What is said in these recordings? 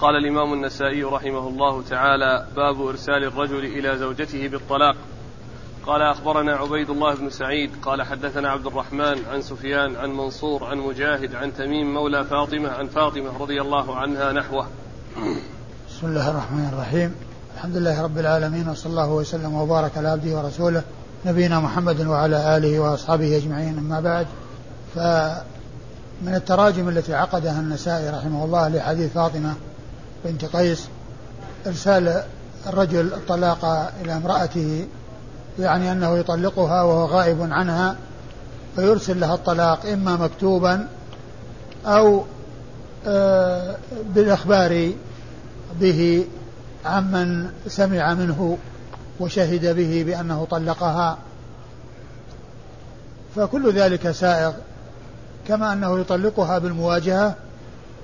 قال الإمام النسائي رحمه الله تعالى باب إرسال الرجل إلى زوجته بالطلاق. قال أخبرنا عبيد الله بن سعيد. قال حدثنا عبد الرحمن عن سفيان عن منصور عن مجاهد عن تميم مولى فاطمة عن فاطمة رضي الله عنها نحوه. بسم الله الرحمن الرحيم. الحمد لله رب العالمين وصلى الله وسلم وبارك على عبده ورسوله نبينا محمد وعلى آله وأصحابه أجمعين. أما بعد فمن التراجم التي عقدها النسائي رحمه الله لحديث فاطمة بنت قيس إرسال الرجل الطلاق إلى امرأته يعني أنه يطلقها وهو غائب عنها فيرسل لها الطلاق إما مكتوبا أو آه، بالإخبار به عمن سمع منه وشهد به بأنه طلقها. فكل ذلك سائغ كما أنه يطلقها بالمواجهة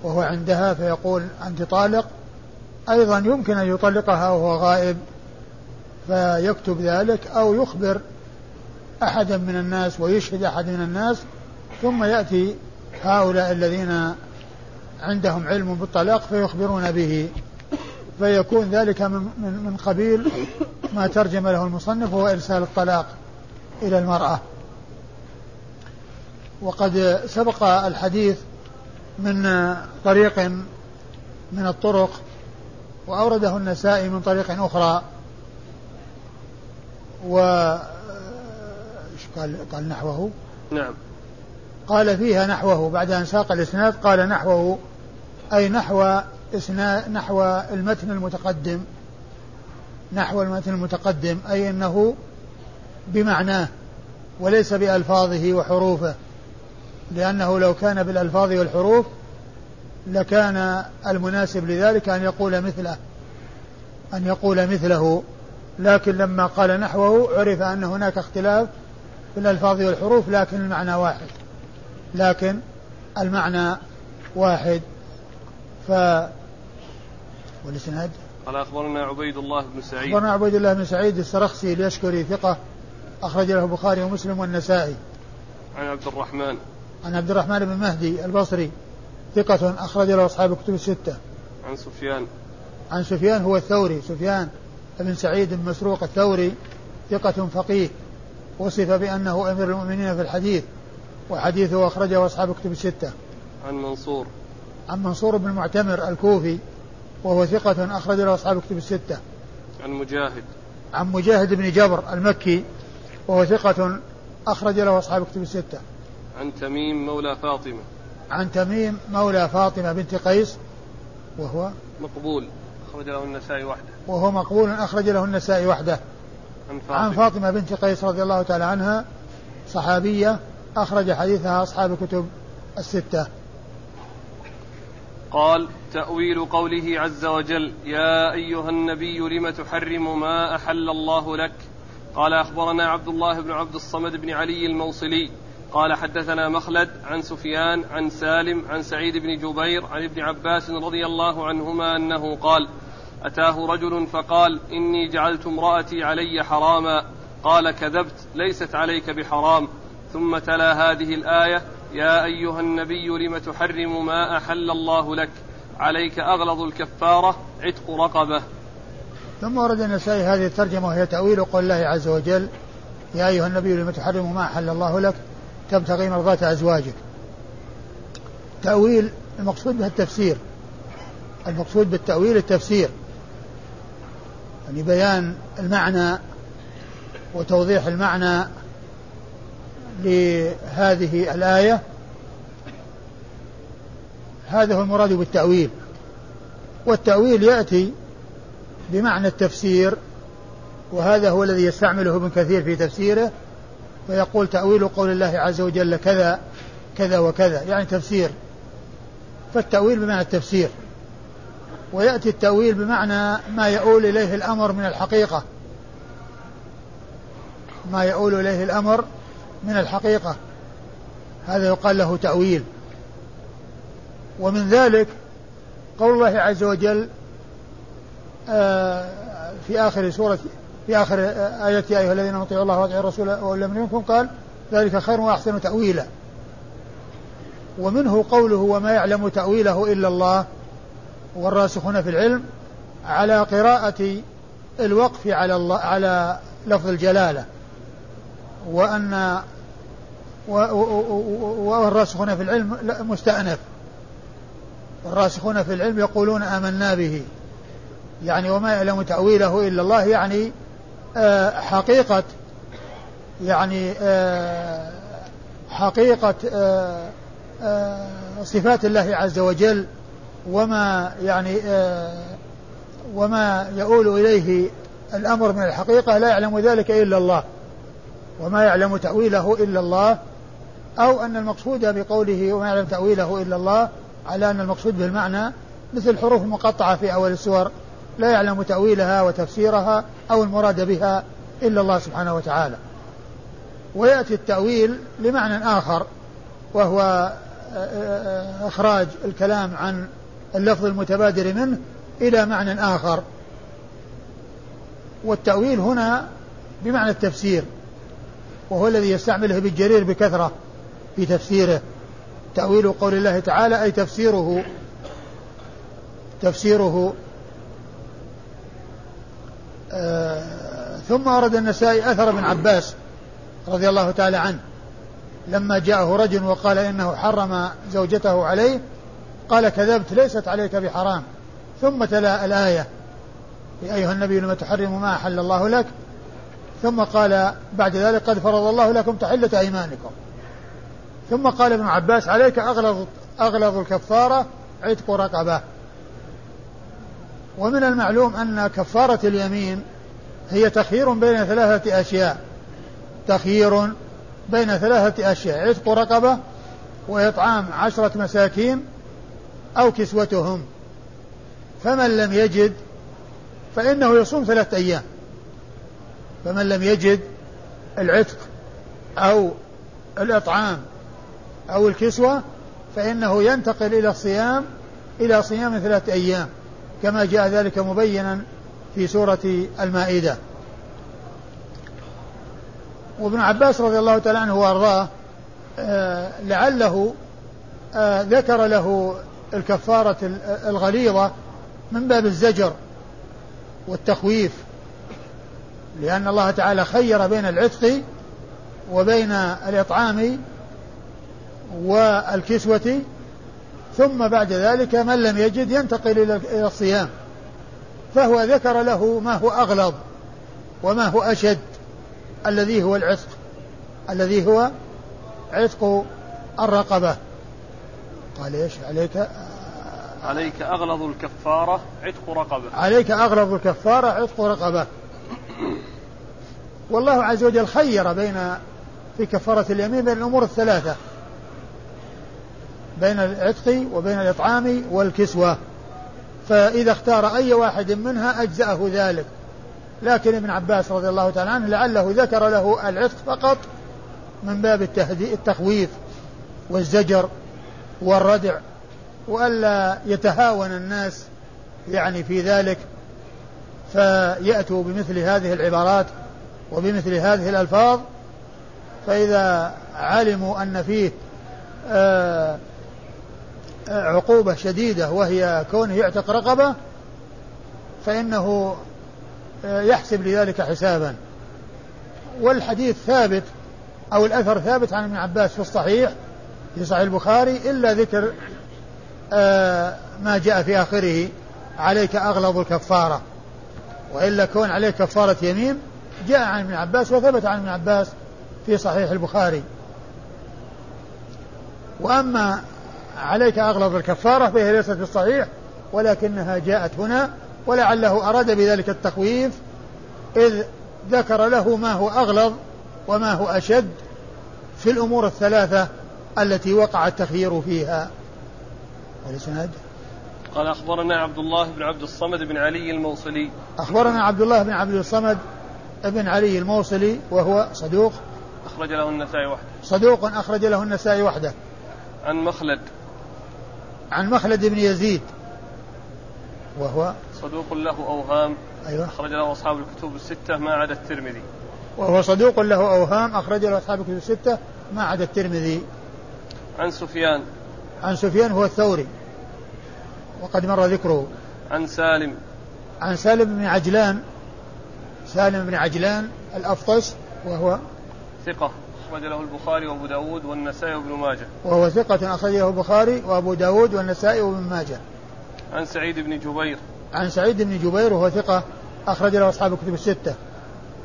وهو عندها فيقول أنت طالق. أيضا يمكن أن يطلقها وهو غائب فيكتب ذلك أو يخبر أحدا من الناس ويشهد أحد من الناس. ثم يأتي هؤلاء الذين عندهم علم بالطلاق فيخبرون به. فيكون ذلك من, من, قبيل ما ترجم له المصنف هو إرسال الطلاق إلى المرأة. وقد سبق الحديث من طريق من الطرق وأورده النسائي من طريق أخرى. و قال قال نحوه؟ نعم. قال فيها نحوه. بعد أن ساق الإسناد قال نحوه. أي نحو إسناد نحو المتن المتقدم. نحو المتن المتقدم. أي أنه بمعناه وليس بألفاظه وحروفه. لأنه لو كان بالألفاظ والحروف لكان المناسب لذلك أن يقول مثله أن يقول مثله. لكن لما قال نحوه عرف أن هناك اختلاف في الألفاظ والحروف لكن المعنى واحد. لكن المعنى واحد. ف والإسناد قال أخبرنا عبيد الله بن سعيد. أخبرنا عبيد الله بن سعيد السرخسي اليشكري ثقة أخرج له البخاري ومسلم والنسائي. عن عبد الرحمن. عن عبد الرحمن بن مهدي البصري ثقة أخرج له أصحاب الكتب الستة. عن سفيان. عن سفيان هو الثوري سفيان بن سعيد بن مسروق الثوري ثقة فقيه. وصف بأنه أمير المؤمنين في الحديث وحديثه أخرجه أصحاب الكتب الستة. عن منصور. عن منصور بن معتمر الكوفي وهو ثقة أخرج له أصحاب الكتب الستة. عن مجاهد. عن مجاهد بن جبر المكي وهو ثقة أخرج له أصحاب الكتب الستة. عن تميم مولى فاطمة. عن تميم مولى فاطمة بنت قيس وهو مقبول أخرج له النسائي وحده. وهو مقبول أخرج له النسائي وحده. عن فاطمة, عن فاطمة. بنت قيس رضي الله تعالى عنها صحابية أخرج حديثها أصحاب الكتب الستة. قال تأويل قوله عز وجل يا أيها النبي لم تحرم ما أحل الله لك؟ قال أخبرنا عبد الله بن عبد الصمد بن علي الموصلي قال حدثنا مخلد عن سفيان عن سالم عن سعيد بن جبير عن ابن عباس رضي الله عنهما أنه قال أتاه رجل فقال إني جعلت امرأتي علي حراما. قال كذبت ليست عليك بحرام. ثم تلا هذه الآية يا أيها النبي لم تحرم ما أحل الله لك؟ عليك أغلظ الكفارة عتق رقبة. ثم ورد النسائي هذه الترجمة وهي تأويل قول الله عز وجل يا أيها النبي لم تحرم ما أحل الله لك؟ تبتغي مرضاة أزواجك. تأويل المقصود به التفسير. المقصود بالتأويل التفسير. يعني بيان المعنى وتوضيح المعنى لهذه الآية. هذا هو المراد بالتأويل. والتأويل يأتي بمعنى التفسير وهذا هو الذي يستعمله ابن كثير في تفسيره. فيقول تأويل قول الله عز وجل كذا كذا وكذا يعني تفسير. فالتأويل بمعنى التفسير. ويأتي التأويل بمعنى ما يؤول إليه الأمر من الحقيقة. ما يؤول إليه الأمر من الحقيقة. هذا يقال له تأويل. ومن ذلك قول الله عز وجل آه، في آخر سورة في آخر آية يا أيها الذين أطيعوا الله وأطيعوا الرسول وأولي منكم قال ذلك خير وأحسن تأويلا. ومنه قوله وما يعلم تأويله إلا الله. والراسخون في العلم على قراءة الوقف على الله على لفظ الجلالة. وأن والراسخون في العلم مستأنف. والراسخون في العلم يقولون آمنا به. يعني وما يعلم تأويله إلا الله يعني حقيقة يعني آه، حقيقة آه، صفات الله عز وجل وما يعني وما يؤول إليه الأمر من الحقيقة لا يعلم ذلك إلا الله. وما يعلم تأويله إلا الله أو أن المقصود بقوله وما يعلم تأويله إلا الله على أن المقصود بالمعنى مثل الحروف المقطعة في أول السور. لا يعلم تأويلها وتفسيرها أو المراد بها إلا الله سبحانه وتعالى. ويأتي التأويل لمعنى آخر وهو آه، آه، إخراج الكلام عن اللفظ المتبادر منه إلى معنى آخر. والتأويل هنا بمعنى التفسير وهو الذي يستعمله بالجرير بكثرة في تفسيره. تأويل قول الله تعالى أي تفسيره. تفسيره ثم أورد النسائي أثر ابن عباس رضي الله تعالى عنه. لما جاءه رجل وقال إنه حرم زوجته عليه قال كذبت ليست عليك بحرام. ثم تلا الآية. يا أيها النبي لم تحرم ما أحل الله لك؟ ثم قال بعد ذلك قد فرض الله لكم تحلة أيمانكم. ثم قال ابن عباس عليك أغلظ أغلظ الكفارة عتق رقبة. ومن المعلوم أن كفارة اليمين هي تخيير بين ثلاثة أشياء. تخيير بين ثلاثة أشياء. عتق رقبة وإطعام عشرة مساكين أو كسوتهم. فمن لم يجد فإنه يصوم ثلاثة أيام. فمن لم يجد العتق أو الإطعام أو الكسوة فإنه ينتقل إلى الصيام إلى صيام ثلاثة أيام. كما جاء ذلك مبينا في سورة المائدة. وابن عباس رضي الله تعالى عنه وأرضاه آه لعله آه ذكر له الكفارة الغليظة من باب الزجر والتخويف لأن الله تعالى خير بين العتق وبين الإطعام والكسوة ثم بعد ذلك من لم يجد ينتقل إلى الصيام. فهو ذكر له ما هو أغلظ وما هو أشد الذي هو العتق الذي هو عتق الرقبة. قال إيش؟ عليك عليك أغلظ الكفارة عتق رقبة. عليك أغلظ الكفارة عتق رقبة. والله عز وجل خير بين في كفارة اليمين بين الأمور الثلاثة. بين العتق وبين الإطعام والكسوة. فإذا اختار أي واحد منها أجزأه ذلك. لكن ابن عباس رضي الله تعالى عنه لعله ذكر له العتق فقط من باب التخويف والزجر والردع. وألا يتهاون الناس يعني في ذلك فيأتوا بمثل هذه العبارات وبمثل هذه الألفاظ. فإذا علموا أن فيه آه عقوبة شديدة وهي كونه يعتق رقبة فإنه آه، يحسب لذلك حسابا. والحديث ثابت أو الأثر ثابت عن ابن عباس في الصحيح في صحيح البخاري إلا ذكر آه، ما جاء في آخره عليك أغلظ الكفارة. وإلا كون عليك كفارة يمين جاء عن ابن عباس وثبت عن ابن عباس في صحيح البخاري. وأما عليك أغلظ الكفارة فهي ليست في الصحيح ولكنها جاءت هنا ولعله أراد بذلك التخويف إذ ذكر له ما هو أغلظ وما هو أشد في الأمور الثلاثة التي وقع التخيير فيها. الإسناد قال أخبرنا عبد الله بن عبد الصمد بن علي الموصلي. أخبرنا عبد الله بن عبد الصمد بن علي الموصلي وهو صدوق. أخرج له النسائي وحده. صدوق أخرج له النسائي وحده. عن مخلد. عن مخلد بن يزيد وهو صدوق له أوهام أيوة. أخرج له أصحاب الكتب الستة ما عدا الترمذي. وهو صدوق له أوهام أخرج له أصحاب الكتب الستة ما عدا الترمذي. عن سفيان. عن سفيان هو الثوري وقد مر ذكره. عن سالم. عن سالم بن عجلان سالم بن عجلان الأفطس وهو ثقة. أخرج له البخاري وأبو داود والنسائي وابن ماجه. وهو ثقة أخرج له البخاري وأبو داود والنسائي وابن ماجه. عن سعيد بن جبير. عن سعيد بن جبير وهو ثقة أخرج له أصحاب الكتب الستة.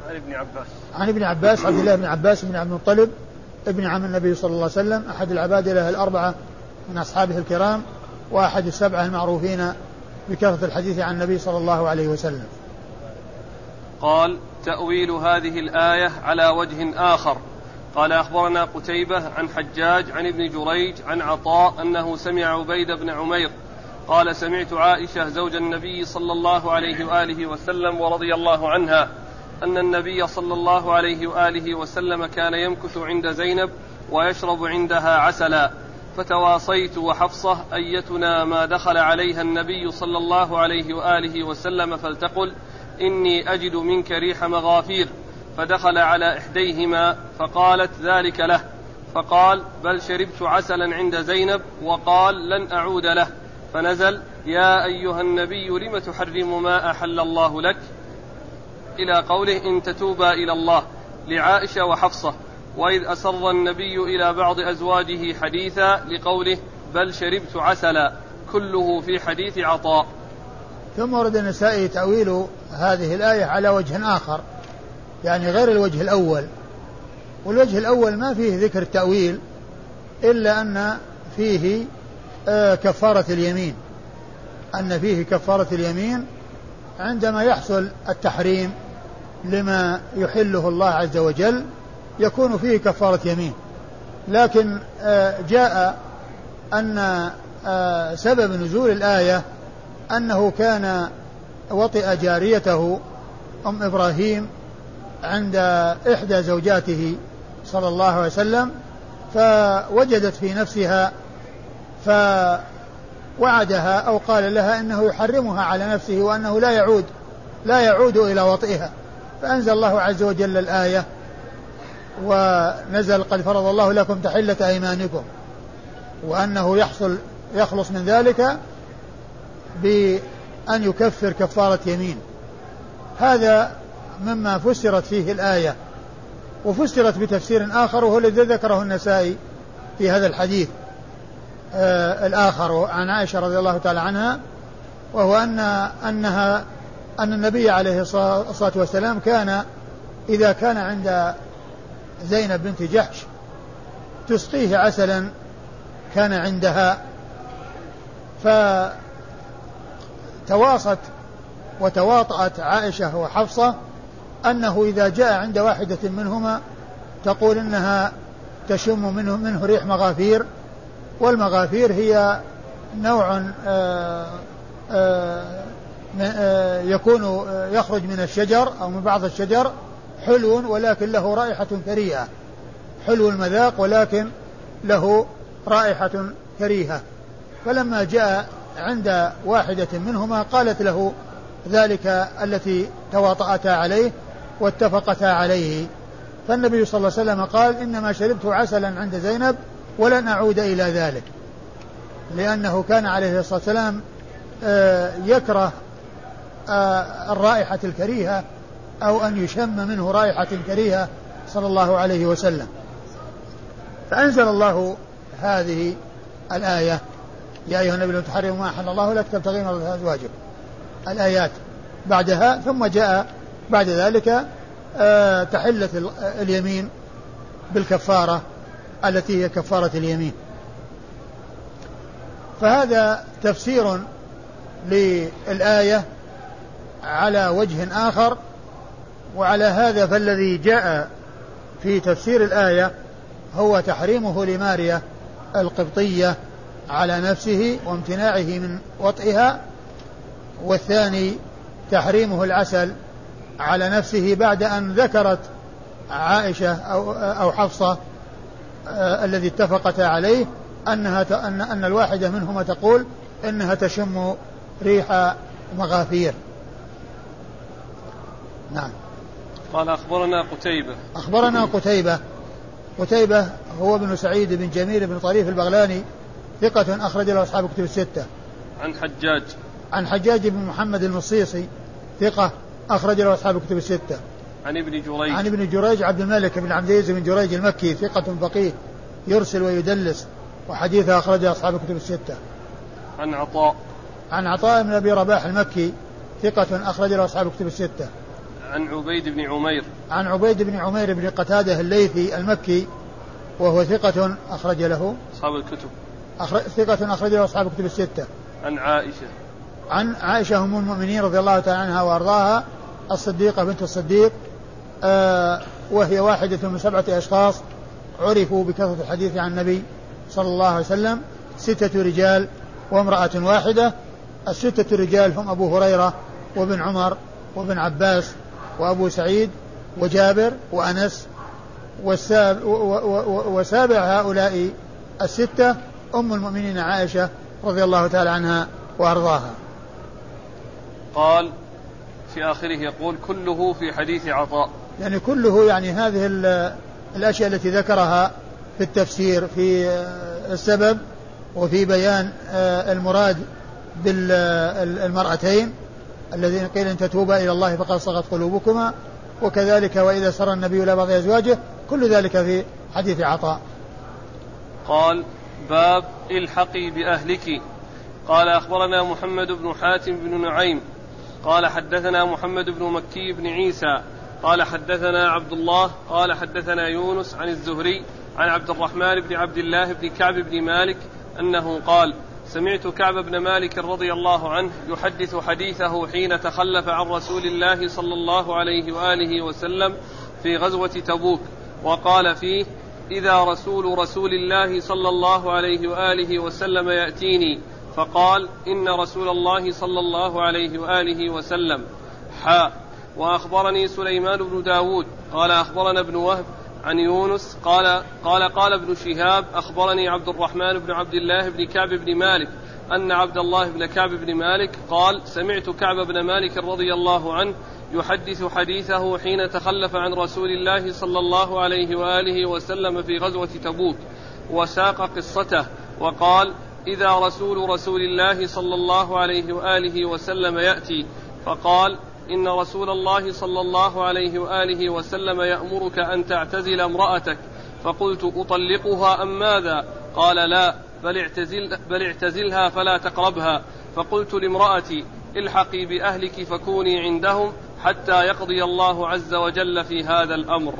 عن ابن عباس. عن ابن عباس عبد الله بن عباس بن عبد المطلب ابن عم النبي صلى الله عليه وسلم أحد العبادلة الأربعة من أصحابه الكرام وأحد السبعة المعروفين بكثرة الحديث عن النبي صلى الله عليه وسلم. قال تأويل هذه الآية على وجه آخر. قال أخبرنا قتيبة عن حجاج عن ابن جريج عن عطاء أنه سمع عبيد بن عمير قال سمعت عائشة زوج النبي صلى الله عليه وآله وسلم ورضي الله عنها أن النبي صلى الله عليه وآله وسلم كان يمكث عند زينب ويشرب عندها عسلا. فتواصيت وحفصة أيتنا ما دخل عليها النبي صلى الله عليه وآله وسلم فلتقل إني أجد منك ريح مغافير. فدخل على إحديهما فقالت ذلك له. فقال بل شربت عسلا عند زينب وقال لن أعود له. فنزل يا أيها النبي لم تحرم ما أحل الله لك؟ إلى قوله إن تتوبا إلى الله لعائشة وحفصة. وإذ أسر النبي إلى بعض أزواجه حديثا لقوله بل شربت عسلا. كله في حديث عطاء. ثم ورد النسائي تأويل هذه الآية على وجه آخر. يعني غير الوجه الأول. والوجه الأول ما فيه ذكر التأويل إلا أن فيه آه، كفارة اليمين. أن فيه كفارة اليمين عندما يحصل التحريم لما يحله الله عز وجل يكون فيه كفارة يمين. لكن آه، جاء أن آه، سبب نزول الآية أنه كان وطئ جاريته أم إبراهيم عند إحدى زوجاته صلى الله عليه وسلم فوجدت في نفسها فوعدها أو قال لها إنه يحرمها على نفسه وأنه لا يعود لا يعود إلى وطئها. فأنزل الله عز وجل الآية ونزل قد فرض الله لكم تحلة أيمانكم وأنه يحصل يخلص من ذلك بأن يكفر كفارة يمين. هذا مما فسرت فيه الآية وفسرت بتفسير آخر وهو الذي ذكره النسائي في هذا الحديث آه الآخر عن عائشة رضي الله تعالى عنها وهو أن أنها أن النبي عليه الصلاة والسلام كان إذا كان عند زينب بنت جحش تسقيه عسلا كان عندها فتواصت وتواطأت عائشة وحفصة أنه إذا جاء عند واحدة منهما تقول إنها تشم منه, منه ريح مغافير والمغافير هي نوع آآ آه، آآ آه، آه، يكون يخرج من الشجر أو من بعض الشجر حلو ولكن له رائحة كريهة. حلو المذاق ولكن له رائحة كريهة. فلما جاء عند واحدة منهما قالت له ذلك التي تواطأتا عليه واتفقتا عليه. فالنبي صلى الله عليه وسلم قال إنما شربت عسلا عند زينب ولن أعود إلى ذلك. لأنه كان عليه الصلاة والسلام آه، يكره آه، الرائحة الكريهة أو أن يشم منه رائحة كريهة صلى الله عليه وسلم. فأنزل الله هذه الآية. يا أيها النبي لا تحرم ما أحل الله لك تبتغين مرضات أزواجك. الآيات بعدها ثم جاء بعد ذلك آه، تحلة اليمين بالكفارة التي هي كفارة اليمين. فهذا تفسير للآية على وجه آخر وعلى هذا فالذي جاء في تفسير الآية هو تحريمه لماريا القبطية على نفسه وامتناعه من وطئها والثاني تحريمه العسل على نفسه بعد أن ذكرت عائشة أو أو حفصة آه الذي اتفقتا عليه أنها أن أن الواحدة منهما تقول إنها تشم ريح مغافير. نعم. قال أخبرنا قتيبة. أخبرنا قتيبة قتيبة هو ابن سعيد بن جميل بن طريف البغلاني ثقة أخرج له أصحاب كتب الستة. عن حجاج عن حجاج بن محمد المصيصي ثقة أخرج له أصحاب الكتب الستة. عن ابن جريج. عن ابن جريج عبد الملك بن عبد العزيز بن جريج المكي ثقة فقيه يرسل ويدلس وحديثه أخرجه أصحاب الكتب الستة. عن عطاء. عن عطاء بن أبي رباح المكي ثقة أخرج له أصحاب الكتب الستة. عن عبيد بن عمير. عن عبيد بن عمير بن قتادة الليثي المكي وهو ثقة أخرج له أصحاب الكتب. أخرج ثقة أخرج له أصحاب الكتب الستة. عن عائشة. عن عائشة أم المؤمنين رضي الله تعالى عنها وأرضاها الصديقة بنت الصديق آه وهي واحدة من سبعة أشخاص عرفوا بكثرة الحديث عن النبي صلى الله عليه وسلم ستة رجال وامرأة واحدة. الستة رجال هم أبو هريرة وابن عمر وابن عباس وأبو سعيد وجابر وأنس. وسابع هؤلاء الستة أم المؤمنين عائشة رضي الله تعالى عنها وأرضاها. قال في آخره يقول كله في حديث عطاء يعني كله يعني هذه الأشياء التي ذكرها في التفسير في السبب وفي بيان آه، المراد بالمرأتين الذين قيل إن تتوبا إلى الله فقد صغت قلوبكما وكذلك وإذا سر النبي إلى بعض أزواجه كل ذلك في حديث عطاء. قال باب الحقي بأهلك قال أخبرنا محمد بن حاتم بن نعيم قال حدثنا محمد بن مكي بن عيسى قال حدثنا عبد الله قال حدثنا يونس عن الزهري عن عبد الرحمن بن عبد الله بن كعب بن مالك أنه قال سمعت كعب بن مالك رضي الله عنه يحدث حديثه حين تخلف عن رسول الله صلى الله عليه وآله وسلم في غزوة تبوك وقال فيه إذا رسول رسول الله صلى الله عليه وآله وسلم يأتيني فقال إن رسول الله صلى الله عليه وآله وسلم حاء وأخبرني سليمان بن داود قال أخبرنا ابن وهب عن يونس قال قال قال ابن شهاب أخبرني عبد الرحمن بن عبد الله بن كعب بن مالك أن عبد الله بن كعب بن مالك قال سمعت كعب بن مالك رضي الله عنه يحدث حديثه حين تخلف عن رسول الله صلى الله عليه وآله وسلم في غزوة تبوك وساق قصته وقال إذا رسول رسول الله صلى الله عليه وآله وسلم يأتي فقال إن رسول الله صلى الله عليه وآله وسلم يأمرك أن تعتزل امرأتك. فقلت أطلقها أم ماذا؟ قال لا بل, اعتزل بل اعتزلها فلا تقربها. فقلت لامرأتي الحقي بأهلك فكوني عندهم حتى يقضي الله عز وجل في هذا الأمر.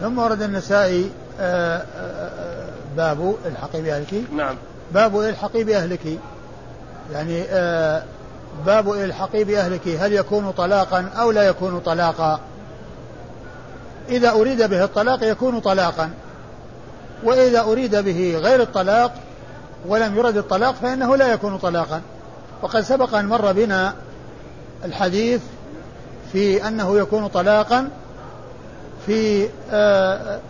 ثم ورد النسائي آه، آه، آه، باب الحقي بأهلك. نعم. باب الحقي بأهلك. يعني باب الحقي بأهلك. هل يكون طلاقا أو لا يكون طلاقا؟ إذا أريد به الطلاق يكون طلاقا. وإذا أريد به غير الطلاق ولم يرد الطلاق فإنه لا يكون طلاقا. وقد سبق أن مر بنا الحديث في أنه يكون طلاقا في آه، آه،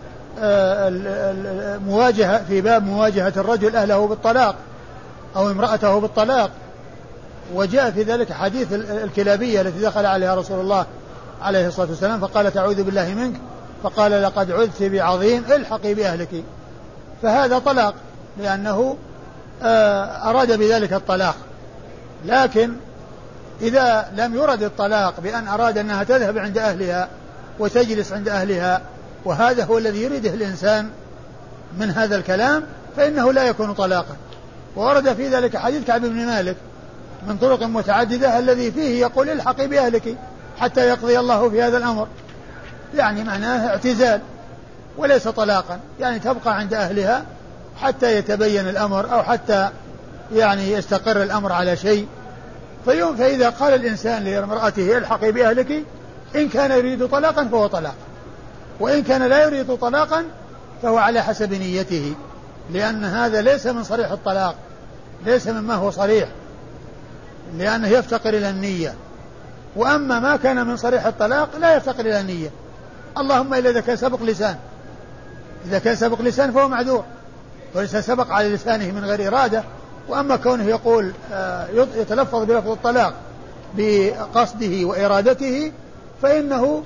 مواجهة في باب مواجهة الرجل أهله بالطلاق أو امرأته بالطلاق. وجاء في ذلك حديث الكلابية التي دخل عليها رسول الله عليه الصلاة والسلام فقالت أعوذ بالله منك. فقال لقد عذت بعظيم الحقي بأهلك. فهذا طلاق لأنه آه، أراد بذلك الطلاق. لكن إذا لم يرد الطلاق بأن أراد أنها تذهب عند أهلها وتجلس عند أهلها وهذا هو الذي يريده الإنسان من هذا الكلام فإنه لا يكون طلاقا. ورد في ذلك حديث كعب بن مالك من طرق متعددة الذي فيه يقول الحقي بأهلك حتى يقضي الله في هذا الأمر. يعني معناه اعتزال وليس طلاقا يعني تبقى عند أهلها حتى يتبين الأمر أو حتى يعني يستقر الأمر على شيء. فيوم فإذا قال الإنسان لامرأته الحقي بأهلك إن كان يريد طلاقا فهو طلاق. وإن كان لا يريد طلاقا فهو على حسب نيته لأن هذا ليس من صريح الطلاق ليس مما هو صريح لأنه يفتقر إلى النية. وأما ما كان من صريح الطلاق لا يفتقر إلى النية. اللهم إلا إذا كان سبق لسان إذا كان سبق لسان فهو معذور وليس سبق على لسانه من غير إرادة. وأما كونه يقول آه، يتلفظ بلفظ الطلاق بقصده وإرادته فإنه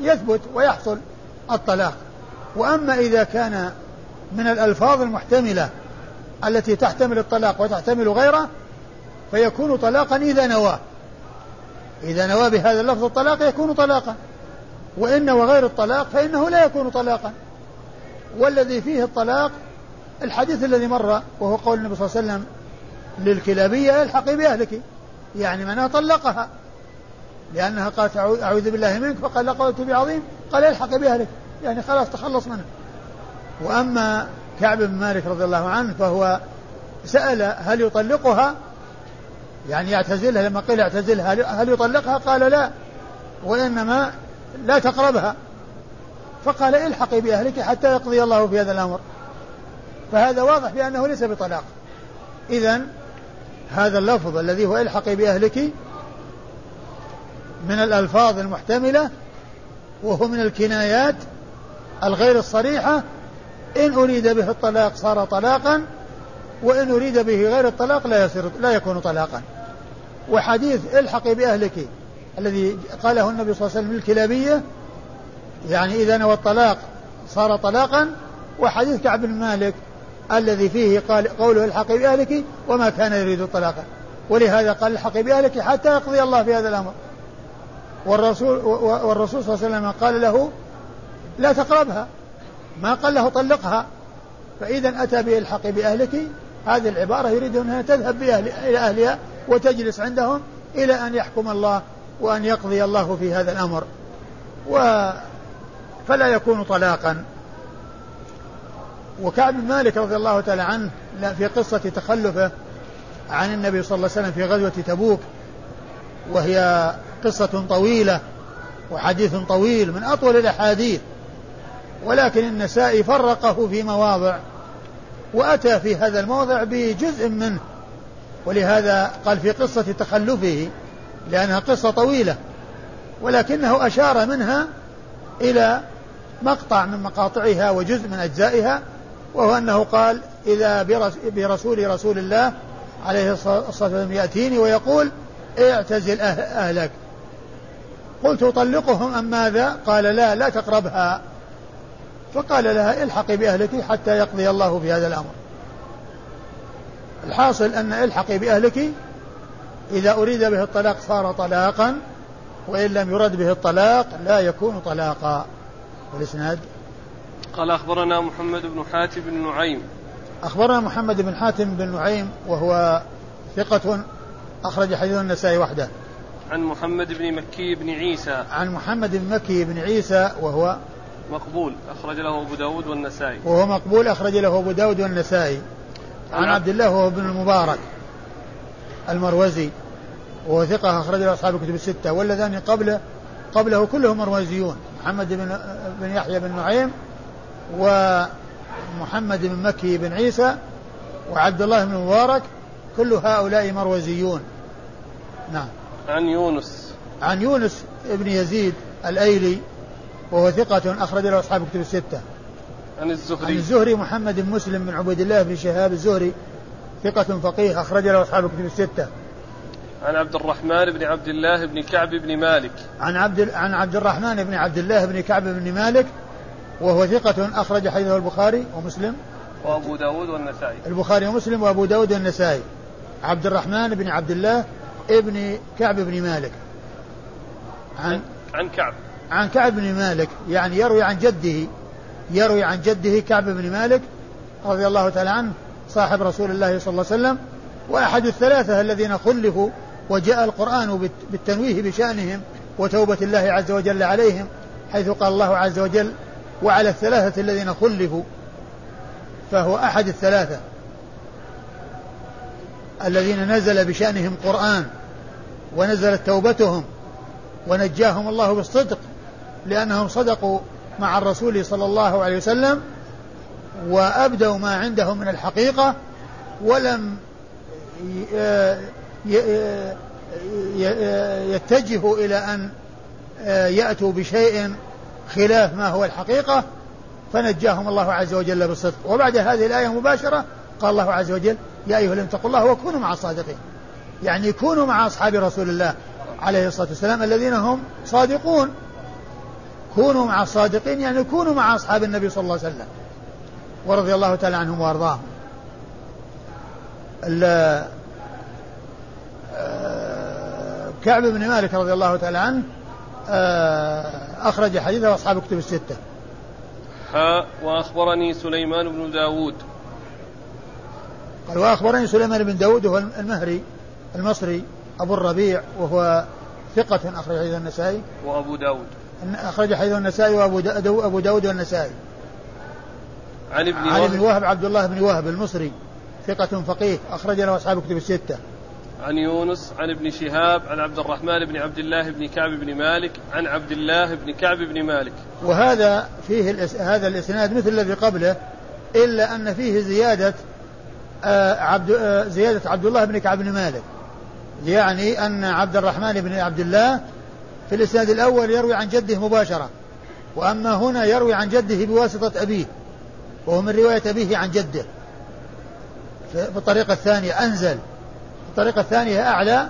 يثبت ويحصل الطلاق. وأما إذا كان من الألفاظ المحتملة التي تحتمل الطلاق وتحتمل غيره فيكون طلاقا إذا نواه إذا نوى بهذا اللفظ الطلاق يكون طلاقا. وإن وغير الطلاق فإنه لا يكون طلاقا. والذي فيه الطلاق الحديث الذي مر وهو قول النبي صلى الله عليه وسلم للكلابية الحقي بأهلك يعني منها طلقها لأنها قالت أعوذ بالله منك فقال لقد بعظيم قال الحق بأهلك يعني خلاص تخلص منه وأما كعب بن مالك رضي الله عنه فهو سأل هل يطلقها؟ يعني يعتزلها لما قيل اعتزلها هل يطلقها؟ قال لا وإنما لا تقربها. فقال الحقي بأهلك حتى يقضي الله في هذا الأمر. فهذا واضح بأنه ليس بطلاق. إذا هذا اللفظ الذي هو الحقي بأهلك من الألفاظ المحتملة وهو من الكنايات الغير الصريحة إن أريد به الطلاق صار طلاقا وإن أريد به غير الطلاق لا يصير لا يكون طلاقا. وحديث الحقي بأهلك الذي قاله النبي صلى الله عليه وسلم للكلابية يعني إذا نوى الطلاق صار طلاقا. وحديث كعب بن مالك الذي فيه قال قوله الحقي بأهلك وما كان يريد الطلاق. ولهذا قال الحقي بأهلك حتى يقضي الله في هذا الأمر. والرسول والرسول صلى الله عليه وسلم قال له لا تقربها. ما قال له طلقها. فإذا أتى بالحق بأهلك هذه العبارة يريد أنها تذهب بأهل إلى أهلها وتجلس عندهم إلى أن يحكم الله وأن يقضي الله في هذا الأمر. و فلا يكون طلاقا. وكعب بن مالك رضي الله تعالى عنه في قصة تخلفه عن النبي صلى الله عليه وسلم في غزوة تبوك وهي قصة طويلة وحديث طويل من أطول الأحاديث ولكن النسائي فرقه في مواضع وأتى في هذا الموضع بجزء منه ولهذا قال في قصة تخلفه لأنها قصة طويلة ولكنه أشار منها إلى مقطع من مقاطعها وجزء من أجزائها وهو أنه قال إذا برسول رسول الله عليه الصلاة والسلام يأتيني ويقول اعتزل أهلك قلت أطلقهم أم ماذا؟ قال لا لا تقربها. فقال لها الحقي بأهلك حتى يقضي الله في هذا الأمر. الحاصل أن الحقي بأهلك إذا أريد به الطلاق صار طلاقا وإن لم يرد به الطلاق لا يكون طلاقا. والإسناد؟ قال أخبرنا محمد بن حاتم بن نعيم. أخبرنا محمد بن حاتم بن نعيم وهو ثقة أخرج حديث النسائي وحده. عن محمد بن مكي بن عيسى. عن محمد بن مكي بن عيسى وهو مقبول أخرج له أبو داود والنسائي. وهو مقبول أخرج له أبو داود والنسائي. عن عبد الله وهو بن المبارك المروزي وهو ثقة أخرج له أصحاب الكتب الستة واللذان قبله قبله كلهم مروزيون. محمد بن بن يحيى بن نعيم ومحمد بن مكي بن عيسى وعبد الله بن مبارك كل هؤلاء مروزيون. نعم. عن يونس. عن يونس بن يزيد الأيلي وهو ثقة أخرج له أصحاب كتب الستة. عن الزهري. عن الزهري محمد بن مسلم بن عبيد الله بن شهاب الزهري ثقة فقيه أخرج له أصحاب كتب الستة. عن عبد الرحمن بن عبد الله بن كعب بن مالك. عن عبد عن عبد الرحمن بن عبد الله بن كعب بن مالك وهو ثقة أخرج حديثه البخاري ومسلم. وأبو داود والنسائي. البخاري ومسلم وأبو داود والنسائي. عبد الرحمن بن عبد الله ابن كعب بن مالك. عن عن كعب. عن كعب بن مالك يعني يروي عن جده يروي عن جده كعب بن مالك رضي الله تعالى عنه صاحب رسول الله صلى الله عليه وسلم وأحد الثلاثة الذين خلفوا وجاء القرآن بالتنويه بشأنهم وتوبة الله عز وجل عليهم حيث قال الله عز وجل وعلى الثلاثة الذين خلفوا فهو أحد الثلاثة. الذين نزل بشأنهم قرآن ونزلت توبتهم ونجاهم الله بالصدق لأنهم صدقوا مع الرسول صلى الله عليه وسلم وأبدوا ما عندهم من الحقيقة ولم يتجهوا إلى أن يأتوا بشيء خلاف ما هو الحقيقة فنجاهم الله عز وجل بالصدق. وبعد هذه الآية مباشرة قال الله عز وجل يا أيها الذين اتقوا الله وكونوا مع الصادقين. يعني كونوا مع أصحاب رسول الله عليه الصلاة والسلام الذين هم صادقون. كونوا مع الصادقين يعني كونوا مع أصحاب النبي صلى الله عليه وسلم. ورضي الله تعالى عنهم وأرضاهم. كعب بن مالك رضي الله تعالى عنه آه، أخرج حديثه أصحاب كتب الستة. حاء وأخبرني سليمان بن داود قال وأخبرني سليمان بن داود وهو المهري المصري أبو الربيع وهو ثقة أخرج حديث النسائي. وأبو داود. أخرج حديث النسائي وأبو داود, أبو داود والنسائي. عن ابن عن ابن وهب عبد الله بن وهب المصري ثقة فقيه أخرج له أصحاب كتب الستة. عن يونس عن ابن شهاب عن عبد الرحمن بن عبد الله بن كعب بن مالك عن عبد الله بن كعب بن مالك. وهذا فيه الإس... هذا الإسناد مثل الذي قبله إلا أن فيه زيادة آه عبد آه زيادة عبد الله بن كعب بن مالك. يعني أن عبد الرحمن بن عبد الله في الإسناد الأول يروي عن جده مباشرة وأما هنا يروي عن جده بواسطة أبيه وهو من رواية أبيه عن جده. في الطريقة الثانية أنزل. الطريقة الثانية أعلى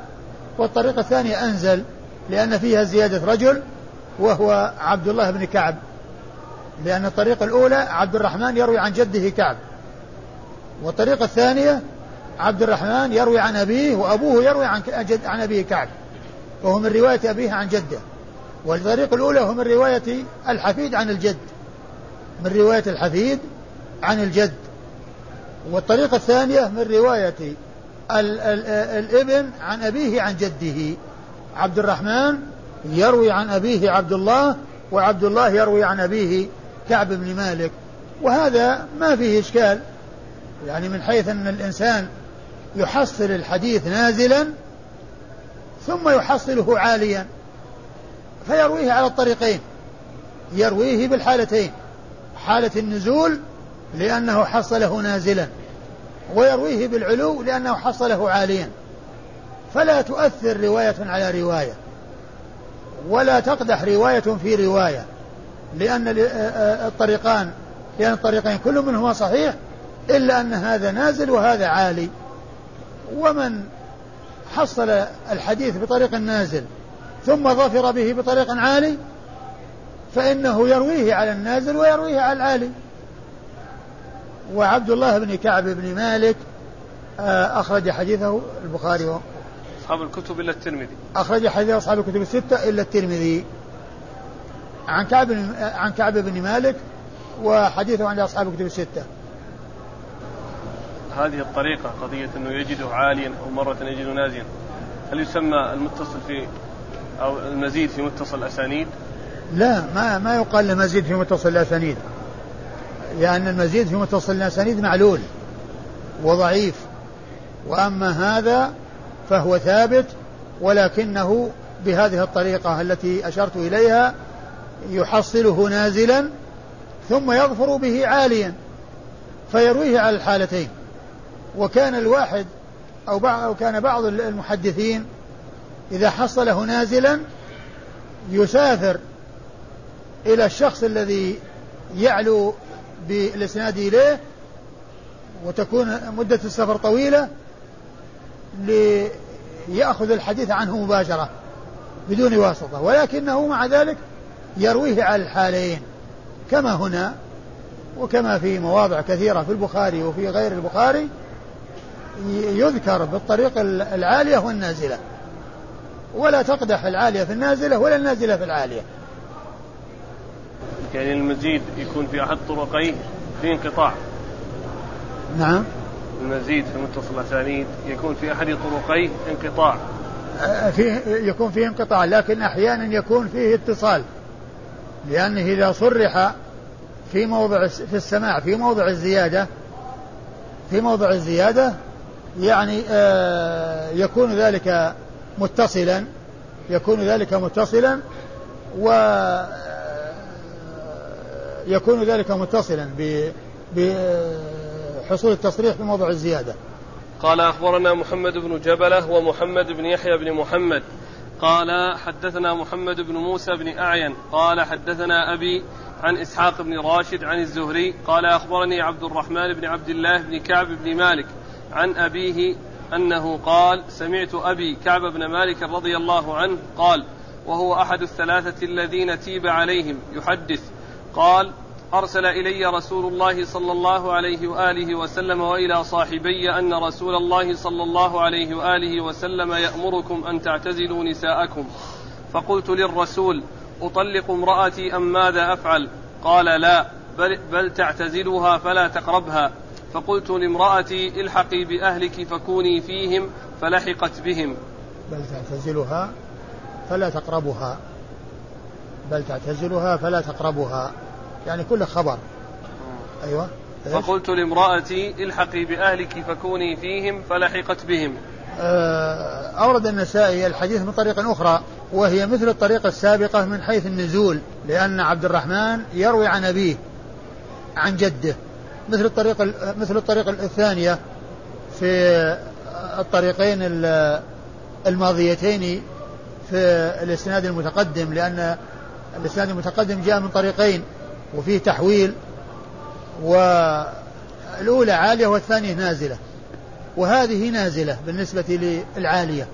والطريقة الثانية أنزل لأن فيها زيادة رجل وهو عبد الله بن كعب. لأن الطريقة الأولى عبد الرحمن يروي عن جده كعب. والطريقة الثانية عبد الرحمن يروي عن أبيه وأبوه يروي عن جد عن أبيه كعب وهو من رواية أبيه عن جده. والطريقة الأولى هو من رواية الحفيد عن الجد من رواية الحفيد عن الجد. والطريقة الثانية من رواية ال ال الابن عن أبيه عن جده. عبد الرحمن يروي عن أبيه عبد الله وعبد الله يروي عن أبيه كعب بن مالك. وهذا ما فيه إشكال. يعني من حيث أن الإنسان يحصل الحديث نازلا ثم يحصله عاليا فيرويه على الطريقين. يرويه بالحالتين حالة النزول لأنه حصله نازلا ويرويه بالعلو لأنه حصله عاليا. فلا تؤثر رواية على رواية ولا تقدح رواية في رواية لأن الطريقان لأن الطريقين كل منهما صحيح إلا أن هذا نازل وهذا عالي. ومن حصل الحديث بطريق نازل ثم ظفر به بطريق عالي فإنه يرويه على النازل ويرويه على العالي. وعبد الله بن كعب بن مالك آه، أخرج حديثه البخاري. أصحاب الكتب إلا الترمذي. أخرج حديث أصحاب الكتب الستة إلا الترمذي. عن كعب عن كعب بن مالك وحديثه عند أصحاب الكتب الستة. هذه الطريقة قضية أنه يجده عاليا أو مرة يجده نازلا هل يسمى المتصل في أو المزيد في متصل الأسانيد؟ لا ما ما يقال له مزيد في متصل الأسانيد. لأن المزيد في متصل الأسانيد معلول وضعيف. وأما هذا فهو ثابت ولكنه بهذه الطريقة التي أشرت إليها يحصله نازلا ثم يظفر به عاليا فيرويه على الحالتين. وكان الواحد أو, أو كان بعض المحدثين إذا حصله نازلا يسافر إلى الشخص الذي يعلو بالإسناد إليه وتكون مدة السفر طويلة ليأخذ الحديث عنه مباشرة بدون واسطة. ولكنه مع ذلك يرويه على الحالين كما هنا وكما في مواضع كثيرة في البخاري وفي غير البخاري يذكر بالطريق العالية والنازلة. ولا تقدح العالية في النازلة ولا النازلة في العالية. يعني المزيد يكون في أحد طرقيه في انقطاع. نعم. المزيد في متصل الأسانيد يكون في أحد طرقيه انقطاع. فيه يكون فيه انقطاع لكن أحيانا يكون فيه اتصال. لأنه إذا صرح في موضع في السماع في موضع الزيادة في موضع الزيادة يعني آه يكون ذلك متصلا يكون ذلك متصلا و يكون ذلك متصلا بحصول التصريح في موضع الزيادة. قال أخبرنا محمد بن جبلة ومحمد بن يحيى بن محمد. قال حدثنا محمد بن موسى بن أعين. قال حدثنا أبي عن إسحاق بن راشد عن الزهري. قال أخبرني عبد الرحمن بن عبد الله بن كعب بن مالك. عن أبيه أنه قال سمعت أبي كعب بن مالك رضي الله عنه قال وهو أحد الثلاثة الذين تيب عليهم يحدث. قال أرسل إلي رسول الله صلى الله عليه وآله وسلم وإلى صاحبي أن رسول الله صلى الله عليه وآله وسلم يأمركم أن تعتزلوا نساءكم. فقلت للرسول أطلق امرأتي أم ماذا أفعل؟ قال لا بل, بل تعتزلها فلا تقربها. فقلت لامرأتي الحقي بأهلك فكوني فيهم فلحقت بهم. بل تعتزلها فلا تقربها. بل تعتزلها فلا تقربها. يعني كل خبر. أيوة. فقلت لامرأتي الحقي بأهلك فكوني فيهم فلحقت بهم. آه، أورد النسائي الحديث من طريق أخرى وهي مثل الطريقة السابقة من حيث النزول لأن عبد الرحمن يروي عن أبيه عن جده. مثل الطريقة مثل الطريقة الثانية في الطريقين الماضيتين في الإسناد المتقدم لأن الإسناد المتقدم جاء من طريقين وفيه تحويل والأولى عالية والثانية نازلة وهذه نازلة بالنسبة للعالية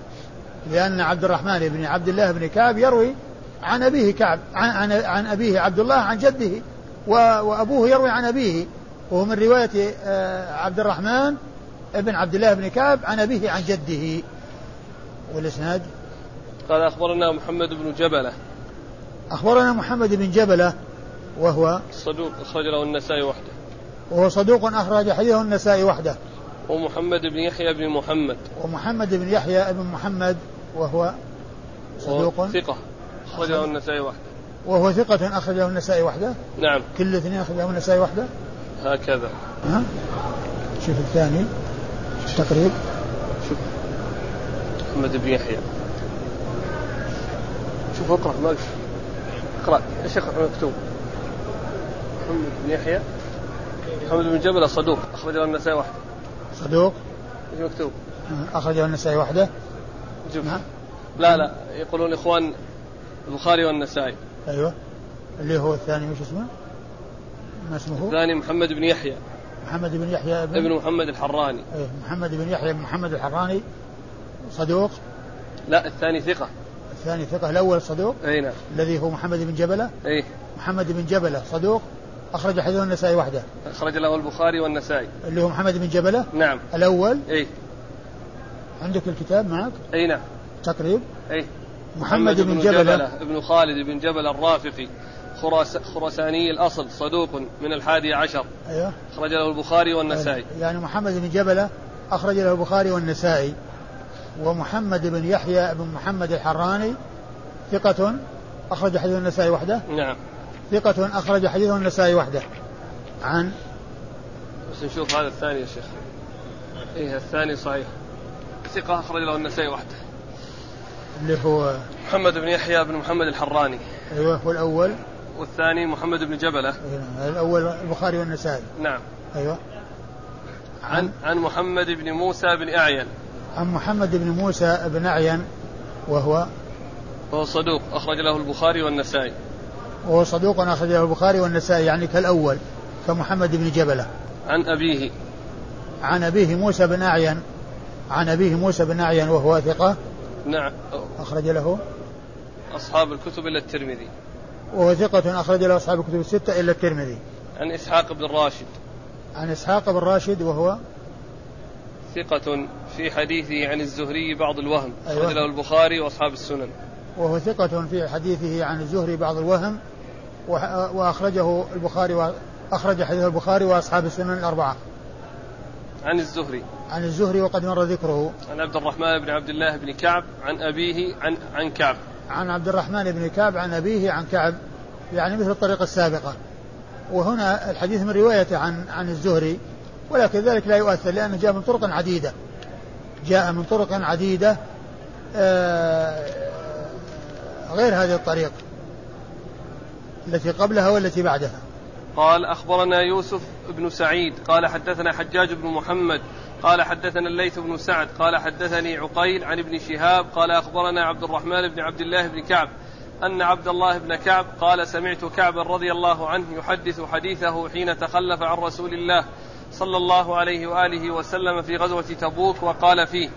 لأن عبد الرحمن بن عبد الله بن كعب يروي عن أبيه كعب عن, عن, عن أبيه عبد الله عن جده وأبوه يروي عن أبيه. وهو من رواية آه، عبد الرحمن بن عبد الله بن كعب عن أبيه عن جده. والإسناد؟ قال أخبرنا محمد بن جبلة. أخبرنا محمد بن جبلة وهو صدوق أخرج له النسائي وحده. وهو صدوق أخرج حديثه النسائي وحده. ومحمد بن يحيى بن محمد. ومحمد بن يحيى بن محمد وهو صدوق. ثقة أخرجه النسائي وحده. وهو ثقة أخرجه النسائي وحده؟ نعم. كل الاثنين أخرجه النسائي وحده؟ هكذا. ها؟ شوف الثاني تقريب شوف. محمد بن يحيى. شوف اقرأ ما اقرأ. إيش مكتوب. محمد بن يحيى. محمد بن جبل صدوق أخرجه النسائي وحده. صدوق؟ إيش مكتوب؟ أخرجه النسائي وحده. شوف. نعم لا لا. يقولون إخوان البخاري والنسائي. أيوه. اللي هو الثاني وش اسمه؟ ما اسمه؟ الثاني محمد بن يحيى. محمد بن يحيى ابن, ابن محمد الحراني. إيه محمد بن يحيى بن محمد الحراني. صدوق؟ لا الثاني ثقة. الثاني ثقة الأول صدوق؟ أي نعم. الذي هو محمد بن جبلة؟ أي. محمد بن جبلة صدوق؟ أخرج حديثه النسائي وحده. أخرج له البخاري والنسائي. اللي هو محمد بن جبلة؟ نعم. الأول؟ أي. عندك الكتاب معك؟ أي نعم. تقريب؟ أي. محمد, محمد بن, بن جبلة, جبلة ابن خالد بن جبل الرافقي. خراس خراساني الأصل صدوق من الحادي عشر. أيوه. أخرج له البخاري والنسائي. يعني محمد بن جبلة أخرج له البخاري والنسائي. ومحمد بن يحيى بن محمد الحراني ثقة أخرج حديث النسائي وحده؟ نعم. ثقة أخرج حديث النسائي وحده. عن بس نشوف هذا الثاني يا شيخ. إيه الثاني صحيح. ثقة أخرج له النسائي وحده. اللي هو محمد بن يحيى بن محمد الحراني. أيوه والأول والثاني محمد بن جبلة. أيوة. الأول البخاري والنسائي. نعم. أيوه. عن عن محمد بن موسى بن أعين. عن محمد بن موسى بن أعين وهو وهو صدوق أخرج له البخاري والنسائي. وهو صدوق أخرج له البخاري والنسائي يعني كالأول كمحمد بن جبلة. عن أبيه. عن أبيه موسى بن أعين عن أبيه موسى بن أعين وهو ثقة. نعم. أخرج له أصحاب الكتب إلا الترمذي. وهو ثقة أخرج له أصحاب الكتب الستة إلا الترمذي. عن إسحاق بن راشد. عن إسحاق بن راشد وهو ثقة في حديثه عن الزهري بعض الوهم أيوة. أخرج له البخاري وأصحاب السنن. وهو ثقة في حديثه عن الزهري بعض الوهم وأخرجه البخاري وأخرج حديث البخاري وأصحاب السنن الأربعة. عن الزهري. عن الزهري وقد مر ذكره. عن عبد الرحمن بن عبد الله بن كعب عن أبيه عن عن كعب. عن عبد الرحمن بن كعب عن أبيه عن كعب يعني مثل الطريقة السابقة. وهنا الحديث من روايته عن عن الزهري ولكن ذلك لا يؤثر لأنه جاء من طرق عديدة. جاء من طرق عديدة آه، غير هذه الطريق التي قبلها والتي بعدها. قال أخبرنا يوسف بن سعيد قال حدثنا حجاج بن محمد قال حدثنا الليث بن سعد قال حدثني عقيل عن ابن شهاب قال أخبرنا عبد الرحمن بن عبد الله بن كعب أن عبد الله بن كعب قال سمعت كعبا رضي الله عنه يحدث حديثه حين تخلف عن رسول الله صلى الله عليه وآله وسلم في غزوة تبوك وقال فيه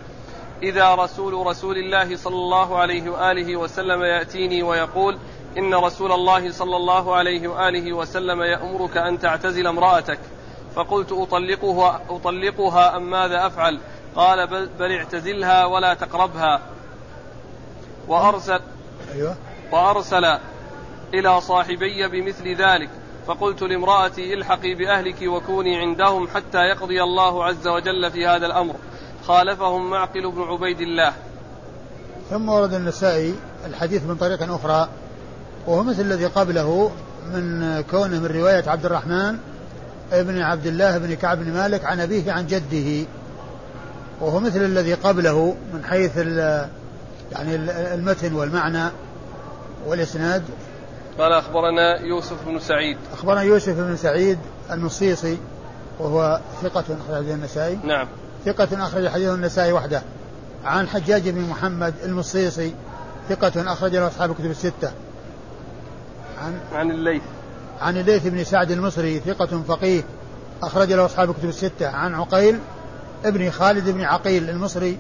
إذا رسول رسول الله صلى الله عليه وآله وسلم يأتيني ويقول إن رسول الله صلى الله عليه وآله وسلم يأمرك أن تعتزل امرأتك فقلت أطلقها, أطلقها أم ماذا أفعل؟ قال بل, بل اعتزلها ولا تقربها. وأرسل أيوة. وأرسل إلى صاحبي بمثل ذلك. فقلت لامرأتي الحقي بأهلك وكوني عندهم حتى يقضي الله عز وجل في هذا الأمر. خالفهم معقل بن عبيد الله. ثم ورد النسائي الحديث من طريق أخرى وهو مثل الذي قبله من كونه من رواية عبد الرحمن ابن عبد الله بن كعب بن مالك عن أبيه عن جده وهو مثل الذي قبله من حيث يعني المتن والمعنى والإسناد. قال أخبرنا يوسف بن سعيد. أخبرنا يوسف بن سعيد النصيصي وهو ثقة أخرج النسائي. نعم. ثقة أخرج حديث النسائي وحده. عن حجاج بن محمد المصيصي ثقة أخرج له أصحاب الكتب الستة. عن عن الليث. عن الليث بن سعد المصري ثقة فقيه أخرج له أصحاب الكتب الستة. عن عقيل ابن خالد بن عقيل المصري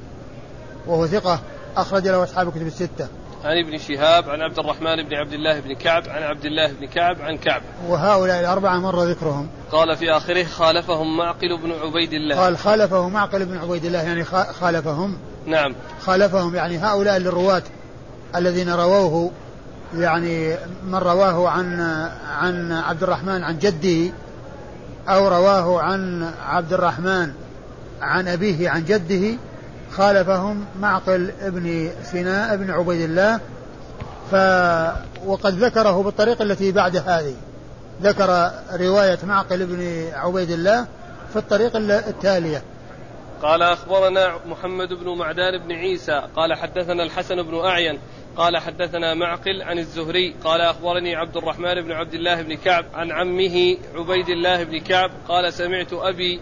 وهو ثقة أخرج له أصحاب الكتب الستة. عن ابن شهاب عن عبد الرحمن بن عبد الله بن كعب عن عبد الله بن كعب عن كعب. وهؤلاء الأربعة مر ذكرهم. قال في آخره خالفهم معقل بن عبيد الله. قال خالفه معقل بن عبيد الله يعني خالفهم. نعم. خالفهم يعني هؤلاء الرواة الذين رووه يعني من رواه عن عن عبد الرحمن عن جده أو رواه عن عبد الرحمن عن أبيه عن جده خالفهم معقل ابن سيناء بن عبيد الله ف وقد ذكره بالطريقة التي بعد هذه. ذكر رواية معقل بن عبيد الله في الطريقة التالية. قال أخبرنا محمد بن معدان بن عيسى قال حدثنا الحسن بن أعين قال حدثنا معقل عن الزهري قال أخبرني عبد الرحمن بن عبد الله بن كعب عن عمه عبيد الله بن كعب قال سمعت أبي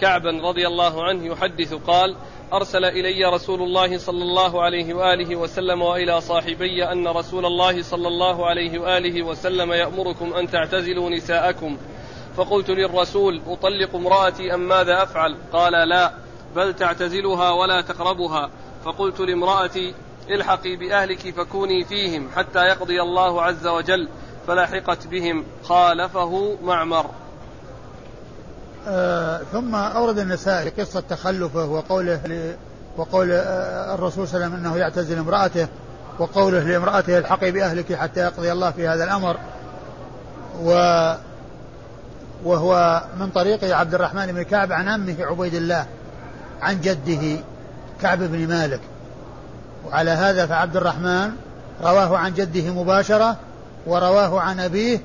كعبا رضي الله عنه يحدث قال أرسل إلي رسول الله صلى الله عليه وآله وسلم وإلى صاحبي أن رسول الله صلى الله عليه وآله وسلم يأمركم أن تعتزلوا نساءكم. فقلت للرسول أطلق امرأتي أم ماذا أفعل؟ قال لا. بل تعتزلها ولا تقربها. فقلت لامرأتي الحقي بأهلك فكوني فيهم حتى يقضي الله عز وجل. فلحقت بهم خالفه معمر. آه ثم أورد النسائي قصة تخلفه وقوله وقول آه الرسول صلى الله عليه وسلم أنه يعتزل امرأته وقوله لامرأته الحقي بأهلك حتى يقضي الله في هذا الأمر. و وهو من طريق عبد الرحمن بن كعب عن عمه عبيد الله. عن جده كعب بن مالك. وعلى هذا فعبد الرحمن رواه عن جده مباشرة ورواه عن أبيه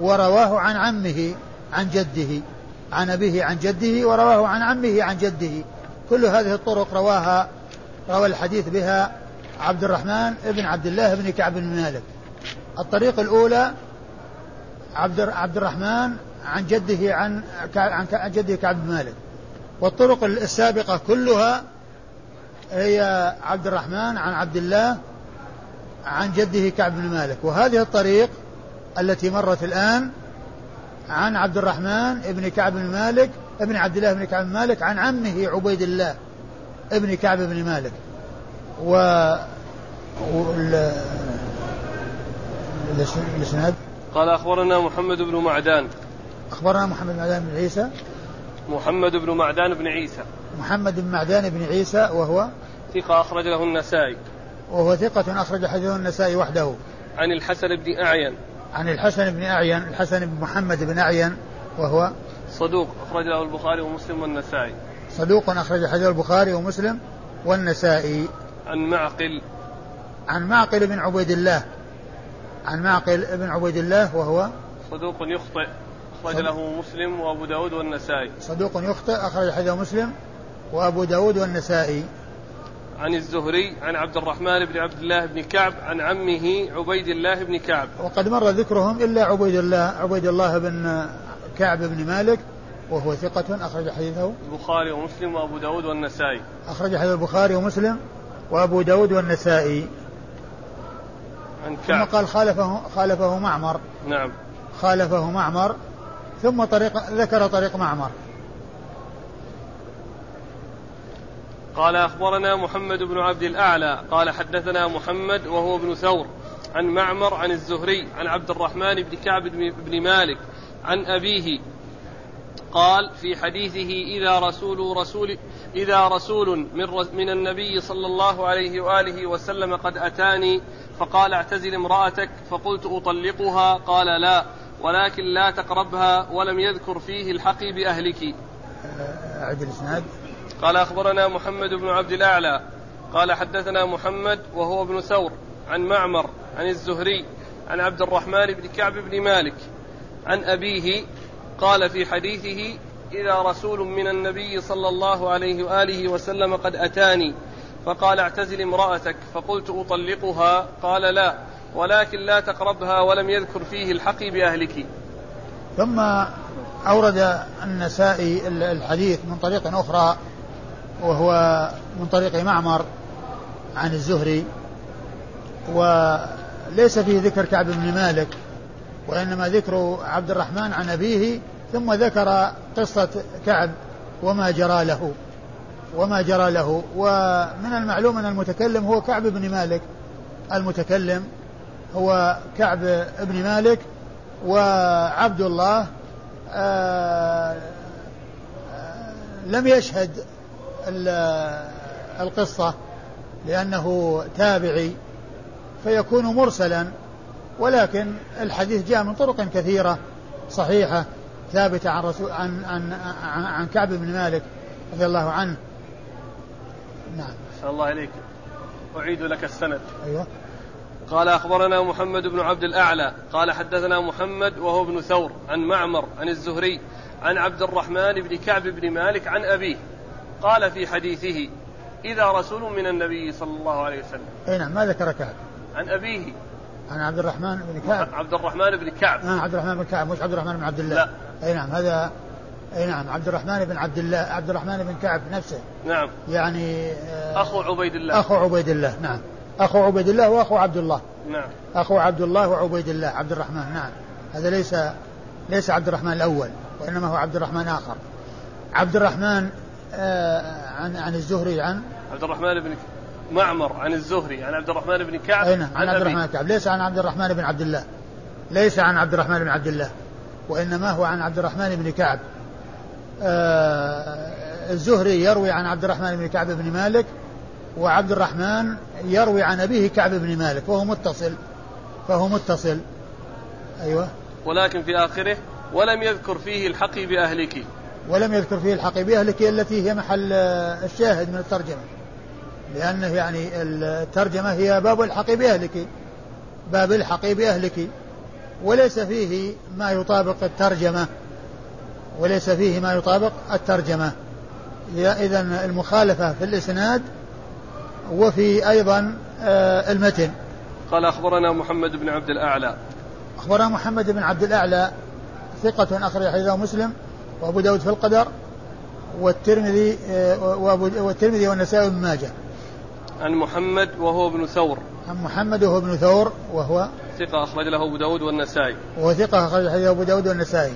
ورواه عن عمه عن جده عن أبيه عن جده ورواه عن عمه عن جده. كل هذه الطرق رواها روى الحديث بها عبد الرحمن ابن عبد الله بن كعب بن مالك. الطريق الأولى عبد عبد الرحمن عن جده عن عن جده كعب بن مالك. والطرق السابقة كلها هي عبد الرحمن عن عبد الله عن جده كعب بن مالك. وهذه الطريق التي مرت الآن عن عبد الرحمن ابن كعب بن مالك ابن عبد الله بن كعب بن مالك عن عمه عبيد الله ابن كعب بن مالك. و الاسناد؟ قال أخبرنا محمد بن معدان. أخبرنا محمد بن معدان بن عيسى. محمد بن معدان بن عيسى. محمد بن معدان بن عيسى وهو ثقة أخرج له النسائي. وهو ثقة أخرج حديثه النسائي وحده. عن الحسن بن أعين. عن الحسن بن أعين الحسن بن محمد بن أعين وهو صدوق أخرج له البخاري ومسلم والنسائي. صدوق أخرج حديث البخاري ومسلم والنسائي. عن معقل. عن معقل بن عبيد الله. عن معقل بن عبيد الله وهو صدوق يخطئ. أخرج له مسلم وأبو داود والنسائي. صدوق يخطئ أخرج حديث مسلم وأبو داود والنسائي. عن الزهري عن عبد الرحمن بن عبد الله بن كعب عن عمه عبيد الله بن كعب. وقد مر ذكرهم إلا عبيد الله عبيد الله بن كعب بن مالك وهو ثقة أخرج حديثه. البخاري ومسلم وأبو داود والنسائي. أخرج حديث البخاري ومسلم وأبو داود والنسائي. عن كعب. ثم قال خالفه خالفه معمر. نعم. خالفه معمر. ثم طريق ذكر طريق معمر. قال أخبرنا محمد بن عبد الأعلى قال حدثنا محمد وهو ابن ثور عن معمر عن الزهري عن عبد الرحمن بن كعب بن مالك عن أبيه قال في حديثه إذا رسول رسول إذا رسول من من النبي صلى الله عليه وآله وسلم قد أتاني فقال اعتزل امرأتك فقلت أطلقها قال لا ولكن لا تقربها ولم يذكر فيه الحقي بأهلك. أعد الإسناد. قال أخبرنا محمد بن عبد الأعلى. قال حدثنا محمد وهو ابن ثور عن معمر عن الزهري عن عبد الرحمن بن كعب بن مالك عن أبيه قال في حديثه إذا رسول من النبي صلى الله عليه وآله وسلم قد أتاني. فقال اعتزل امرأتك. فقلت أطلقها. قال لا ولكن لا تقربها ولم يذكر فيه الحقي بأهلك. ثم أورد النسائي الحديث من طريق أخرى وهو من طريق معمر عن الزهري وليس فيه ذكر كعب بن مالك. وإنما ذكر عبد الرحمن عن أبيه ثم ذكر قصة كعب وما جرى له وما جرى له. ومن المعلوم أن المتكلم هو كعب بن مالك. المتكلم هو كعب بن مالك وعبد الله آه، آه، لم يشهد القصة لأنه تابعي فيكون مرسلا. ولكن الحديث جاء من طرق كثيرة صحيحة ثابتة عن رسول عن عن عن, عن كعب بن مالك رضي الله عنه. نعم. أحسن الله إليك. أعيد لك السند. أيوه. قال أخبرنا محمد بن عبد الأعلى قال حدثنا محمد وهو ابن ثور عن معمر عن الزهري عن عبد الرحمن بن كعب بن مالك عن أبيه. قال في حديثه إذا رسول من النبي صلى الله عليه وسلم. أي نعم ما ذكر كعب عن أبيه. عن عبد الرحمن بن كعب. عبد الرحمن بن كعب. آه عبد الرحمن بن كعب مش عبد الرحمن بن عبد الله. لا. أي نعم هذا أي نعم عبد الرحمن بن عبد الله عبد الرحمن بن كعب نفسه. نعم. يعني آه أخو عبيد الله. أخو عبيد الله نعم. أخو عبيد الله وأخو عبد الله. نعم. أخو عبد الله وعبيد الله عبد الرحمن نعم. هذا ليس ليس عبد الرحمن الأول وإنما هو عبد الرحمن آخر. عبد الرحمن آه عن عن الزهري عن؟ عبد الرحمن بن معمر عن الزهري عن عبد الرحمن بن كعب أين؟ عن, عن عبد الرحمن بن كعب. ليس عن عبد الرحمن بن عبد الله. ليس عن عبد الرحمن بن عبد الله. وإنما هو عن عبد الرحمن بن كعب. آه الزهري يروي عن عبد الرحمن بن كعب بن مالك وعبد الرحمن يروي عن أبيه كعب بن مالك وهو متصل. فهو متصل. أيوة. ولكن في آخره ولم يذكر فيه الحقي بأهلك. ولم يذكر فيه الحقي بأهلك التي هي محل الشاهد من الترجمة. لأنه يعني الترجمة هي باب الحق بأهلك. باب الحق بأهلك. وليس فيه ما يطابق الترجمة. وليس فيه ما يطابق الترجمة. إذا المخالفة في الإسناد وفي أيضا آه، المتن. قال أخبرنا محمد بن عبد الأعلى. أخبرنا محمد بن عبد الأعلى ثقة أخرج حديثه مسلم وأبو داود في القدر والترمذي آه، والترمذي والنسائي بن ماجه. عن محمد وهو ابن ثور. عن محمد وهو ابن ثور وهو ثقة أخرج له أبو داود والنسائي. وهو ثقة أخرج له أبو داود والنسائي.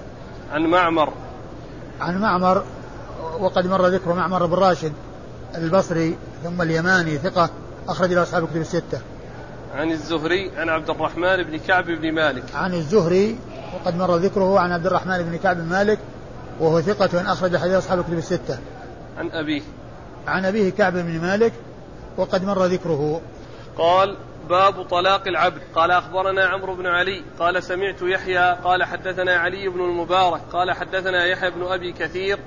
عن معمر. عن معمر وقد مر ذكر معمر بن راشد البصري ثم اليماني ثقة أخرج له أصحاب الكتب الستة. عن الزهري عن عبد الرحمن بن كعب بن مالك. عن الزهري وقد مر ذكره عن عبد الرحمن بن كعب بن مالك وهو ثقة أخرج حديث أصحاب الكتب الستة. عن أبيه. عن أبيه كعب بن مالك وقد مر ذكره. قال باب طلاق العبد. قال أخبرنا عمرو بن علي. قال سمعت يحيى. قال حدثنا علي بن المبارك. قال حدثنا يحيى بن أبي كثير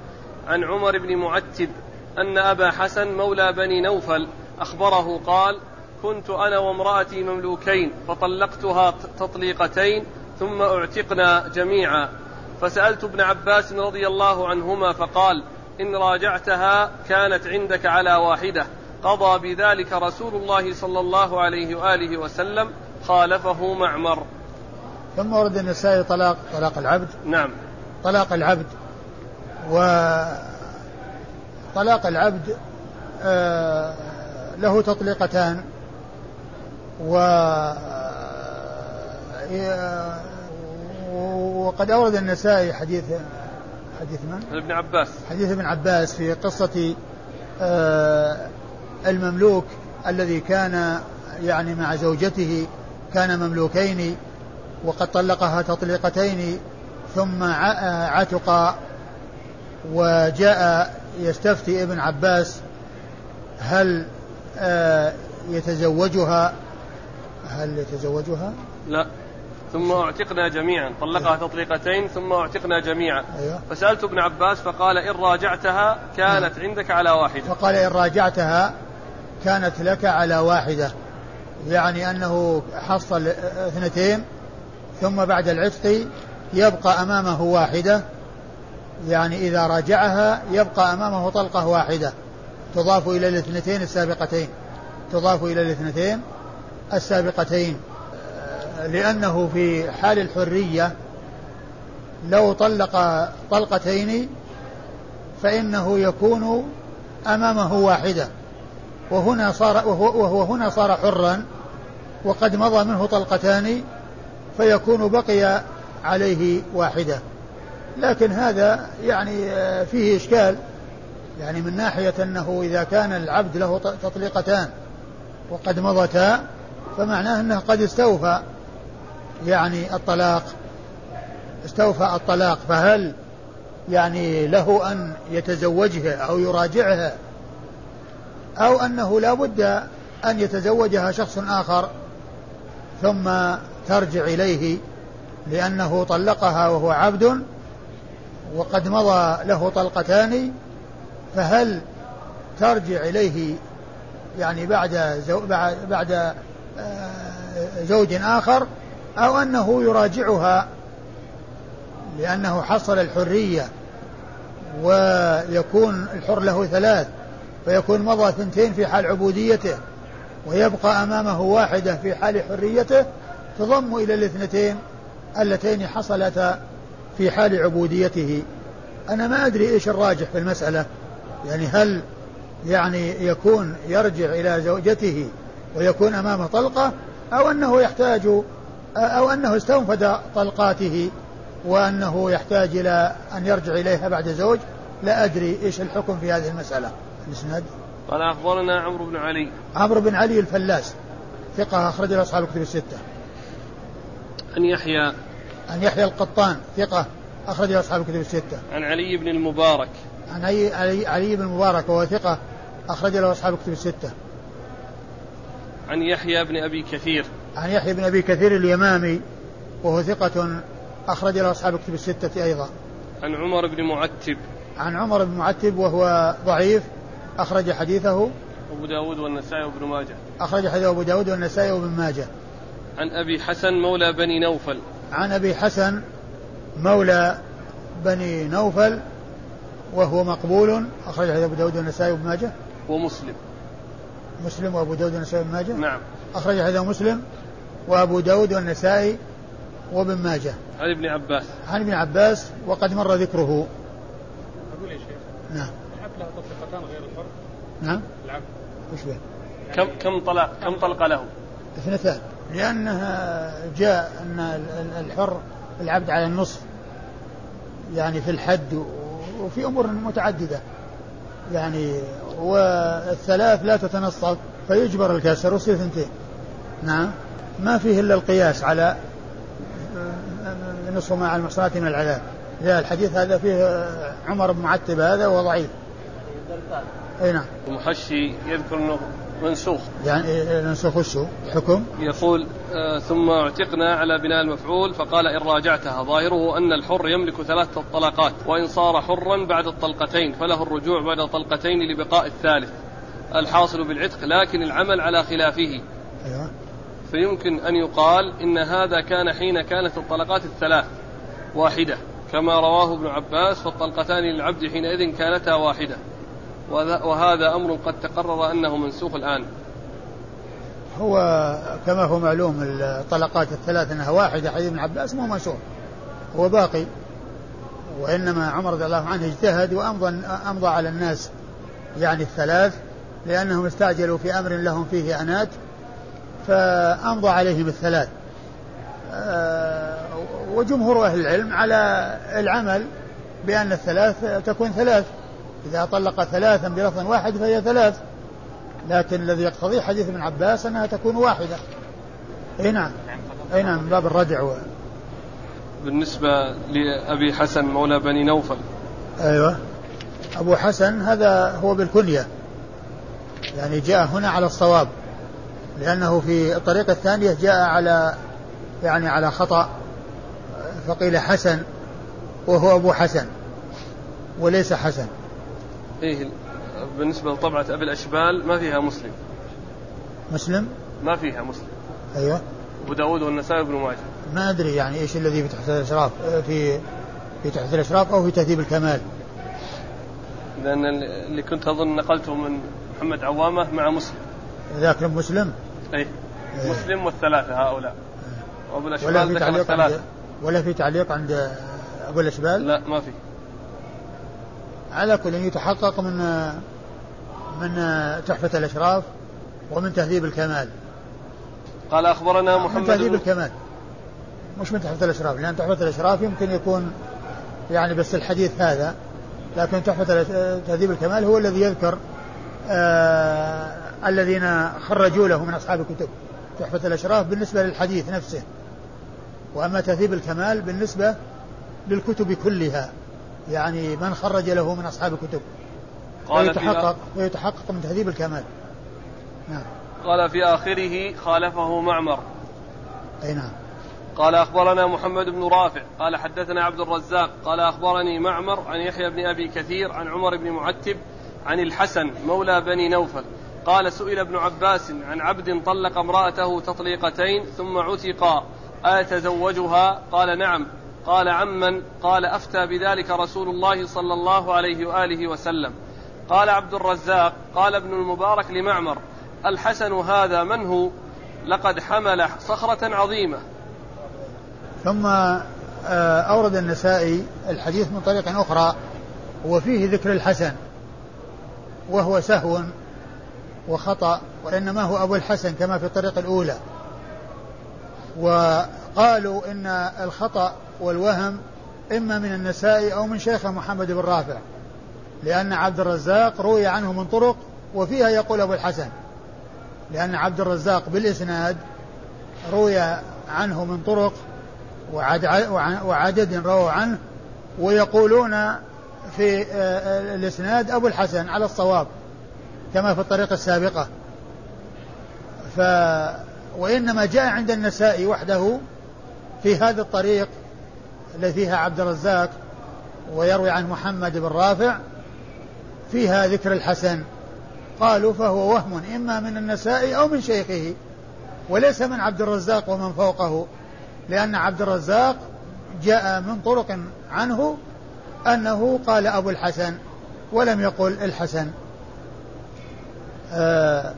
عن عمر بن معتب أن أبا حسن مولى بني نوفل أخبره قال كنت أنا وامرأتي مملوكين فطلقتها تطليقتين ثم اعتقنا جميعا. فسألت ابن عباس رضي الله عنهما فقال إن راجعتها كانت عندك على واحدة. قضى بذلك رسول الله صلى الله عليه وآله وسلم خالفه معمر. ثم ورد النسائي طلاق طلاق العبد. نعم. طلاق العبد و طلاق العبد آه له تطليقتان. و وقد أورد النسائي حديث حديث من؟ ابن عباس. حديث ابن عباس في قصة آه المملوك الذي كان يعني مع زوجته كان مملوكين وقد طلقها تطليقتين ثم عتق وجاء يستفتي ابن عباس هل آه، يتزوجها هل يتزوجها؟ لا ثم اعتقنا جميعا طلقها. تطليقتين ثم اعتقنا جميعا أيوة. فسألت ابن عباس فقال إن راجعتها كانت نعم. عندك على واحدة فقال إن راجعتها كانت لك على واحدة يعني أنه حصل اثنتين ثم بعد العتق يبقى أمامه واحدة يعني إذا راجعها يبقى أمامه طلقة واحدة تضاف إلى الاثنتين السابقتين تضاف إلى الاثنتين السابقتين لأنه في حال الحرية لو طلق طلقتين فإنه يكون أمامه واحدة. وهنا صار وهو, وهو هنا صار حرا وقد مضى منه طلقتان فيكون بقي عليه واحدة. لكن هذا يعني فيه إشكال. يعني من ناحية أنه إذا كان العبد له تطليقتان وقد مضتا فمعناه أنه قد استوفى يعني الطلاق. استوفى الطلاق فهل يعني له أن يتزوجها أو يراجعها؟ أو أنه لا بد أن يتزوجها شخص آخر ثم ترجع إليه لأنه طلقها وهو عبد وقد مضى له طلقتان فهل ترجع إليه يعني بعد زو بعد آه، زوج آخر أو أنه يراجعها لأنه حصل الحرية ويكون الحر له ثلاث؟ فيكون مضى ثنتين في حال عبوديته ويبقى أمامه واحدة في حال حريته تضم إلى الاثنتين اللتين حصلتا في حال عبوديته. أنا ما أدري إيش الراجح في المسألة. يعني هل يعني يكون يرجع إلى زوجته ويكون أمامه طلقة أو أنه يحتاج أو أنه استنفد طلقاته وأنه يحتاج إلى أن يرجع إليها بعد زوج. لا أدري إيش الحكم في هذه المسألة. الإسناد؟ قال أخبرنا عمرو بن علي. عمرو بن علي الفلاس. ثقة أخرج له أصحاب الكتب الستة. عن يحيى. عن يحيى القطان ثقة أخرج له أصحاب الكتب الستة. عن علي بن المبارك. عن علي, علي, علي بن المبارك وهو ثقة أخرج له أصحاب الكتب الستة. عن يحيى بن أبي كثير. عن يحيى بن أبي كثير اليمامي وهو ثقة أخرج له أصحاب الكتب الستة أيضا. عن عمر بن معتب. عن عمر بن معتب وهو ضعيف أخرج حديثه أبو داود والنسائي وابن ماجه. أخرج حديث أبو داود والنسائي وابن ماجه. عن أبي حسن مولى بني نوفل. عن أبي حسن مولى بني نوفل وهو مقبول. أخرج حديث أبو داود والنسائي وابن ماجه. ومسلم مسلم. وأبو داود والنسائي وابن ماجه. نعم. أخرج حديث مسلم وأبو داود والنسائي وابن ماجه. عن ابن عباس. عن ابن عباس وقد مر ذكره. أقول يا شيخ. نعم. نعم. العبد. وش به؟ كم كم طلق كم طلق له؟ اثنتان. لأنه جاء أن الحر العبد على النصف يعني في الحد وفي أمور متعددة. يعني والثلاث لا تتنصف فيجبر الكسر ويصير ثنتين نعم. ما فيه إلا القياس على نصف مع المحصنات من العذاب لا الحديث هذا فيه عمر بن معتب هذا وهو ضعيف. أي نعم. المحشي يذكر إنه منسوخ. يعني منسوخ وشو حكم؟ يقول آه ثم اعتقنا على بناء المفعول فقال إن راجعتها. ظاهره أن الحر يملك ثلاثة طلقات وإن صار حرا بعد الطلقتين فله الرجوع بعد الطلقتين لبقاء الثالث. الحاصل بالعتق لكن العمل على خلافه. أيوة. فيمكن أن يقال إن هذا كان حين كانت الطلقات الثلاث واحدة. كما رواه ابن عباس فالطلقتان للعبد حينئذ كانتا واحدة. وهذا أمر قد تقرر أنه منسوخ الآن. هو كما هو معلوم الطلقات الثلاث أنها واحدة حديث ابن عباس مو منسوخ هو باقي. وإنما عمر رضي الله عنه اجتهد وأمضى أمضى على الناس يعني الثلاث لأنهم استعجلوا في أمر لهم فيه أنات فأمضى عليهم الثلاث. آه، وجمهور أهل العلم على العمل بأن الثلاث تكون ثلاث. إذا طلق ثلاثا بلفظ واحد فهي ثلاث. لكن الذي يقتضي حديث ابن عباس أنها تكون واحدة. أي نعم. أي نعم من باب الردع و... بالنسبة لأبي حسن مولى بني نوفل. أيوه. أبو حسن هذا هو بالكنية يعني جاء هنا على الصواب. لأنه في الطريقة الثانية جاء على يعني على خطأ. فقيل حسن وهو أبو حسن وليس حسن. إيه بالنسبة لطبعة أبي الأشبال ما فيها مسلم. مسلم؟ ما فيها مسلم. أيوه. أبو داود والنسائي وابن ماجه. ما أدري يعني إيش الذي في تحت الإشراف في في تحت الإشراف أو في تهذيب الكمال. لأن اللي كنت أظن نقلته من محمد عوامة مع مسلم. ذاك مسلم؟ أي إيه. مسلم والثلاثة هؤلاء. وأبو ولا الأشبال في ذكر تعليق عند ولا في تعليق عند أبو الأشبال؟ لا ما في. على كل يتحقق من من تحفة الأشراف ومن تهذيب الكمال. قال أخبرنا من محمد تهذيب بن الكمال. مش من تحفة الأشراف لأن تحفة الأشراف يمكن يكون يعني بس الحديث هذا لكن تحفة تهذيب الكمال هو الذي يذكر آه الذين خرجوا له من أصحاب الكتب. تحفة الأشراف بالنسبة للحديث نفسه وأما تهذيب الكمال بالنسبة للكتب كلها. يعني من خرج له من أصحاب الكتب. قال في ويتحقق ويتحقق من تهذيب الكمال. نعم. قال في آخره خالفه معمر. أي نعم. قال أخبرنا محمد بن رافع. قال حدثنا عبد الرزاق. قال أخبرني معمر عن يحيى بن أبي كثير عن عمر بن معتب عن الحسن مولى بني نوفل. قال سئل ابن عباس عن عبد طلق امرأته تطليقتين ثم عتقا. أيتزوجها قال نعم. قال عمن قال أفتى بذلك رسول الله صلى الله عليه وآله وسلم. قال عبد الرزاق قال ابن المبارك لمعمر الحسن هذا من هو؟ لقد حمل صخرة عظيمة. ثم آه، أورد النسائي الحديث من طريق أخرى وفيه ذكر الحسن وهو سهو وخطأ وإنما هو أبو الحسن كما في الطريقة الأولى. وقالوا إن الخطأ والوهم إما من النسائي أو من شيخه محمد بن رافع لأن عبد الرزاق روي عنه من طرق وفيها يقول أبو الحسن لأن عبد الرزاق بالإسناد روي عنه من طرق وعد وعدد رووا عنه ويقولون في آه، آه، الإسناد أبو الحسن على الصواب كما في الطريقة السابقة. ف وإنما جاء عند النسائي وحده في هذا الطريق الذي فيها عبد الرزاق ويروي عن محمد بن رافع فيها ذكر الحسن. قالوا فهو وهم إما من النسائي أو من شيخه وليس من عبد الرزاق ومن فوقه لأن عبد الرزاق جاء من طرق عنه أنه قال أبو الحسن ولم يقل الحسن. آه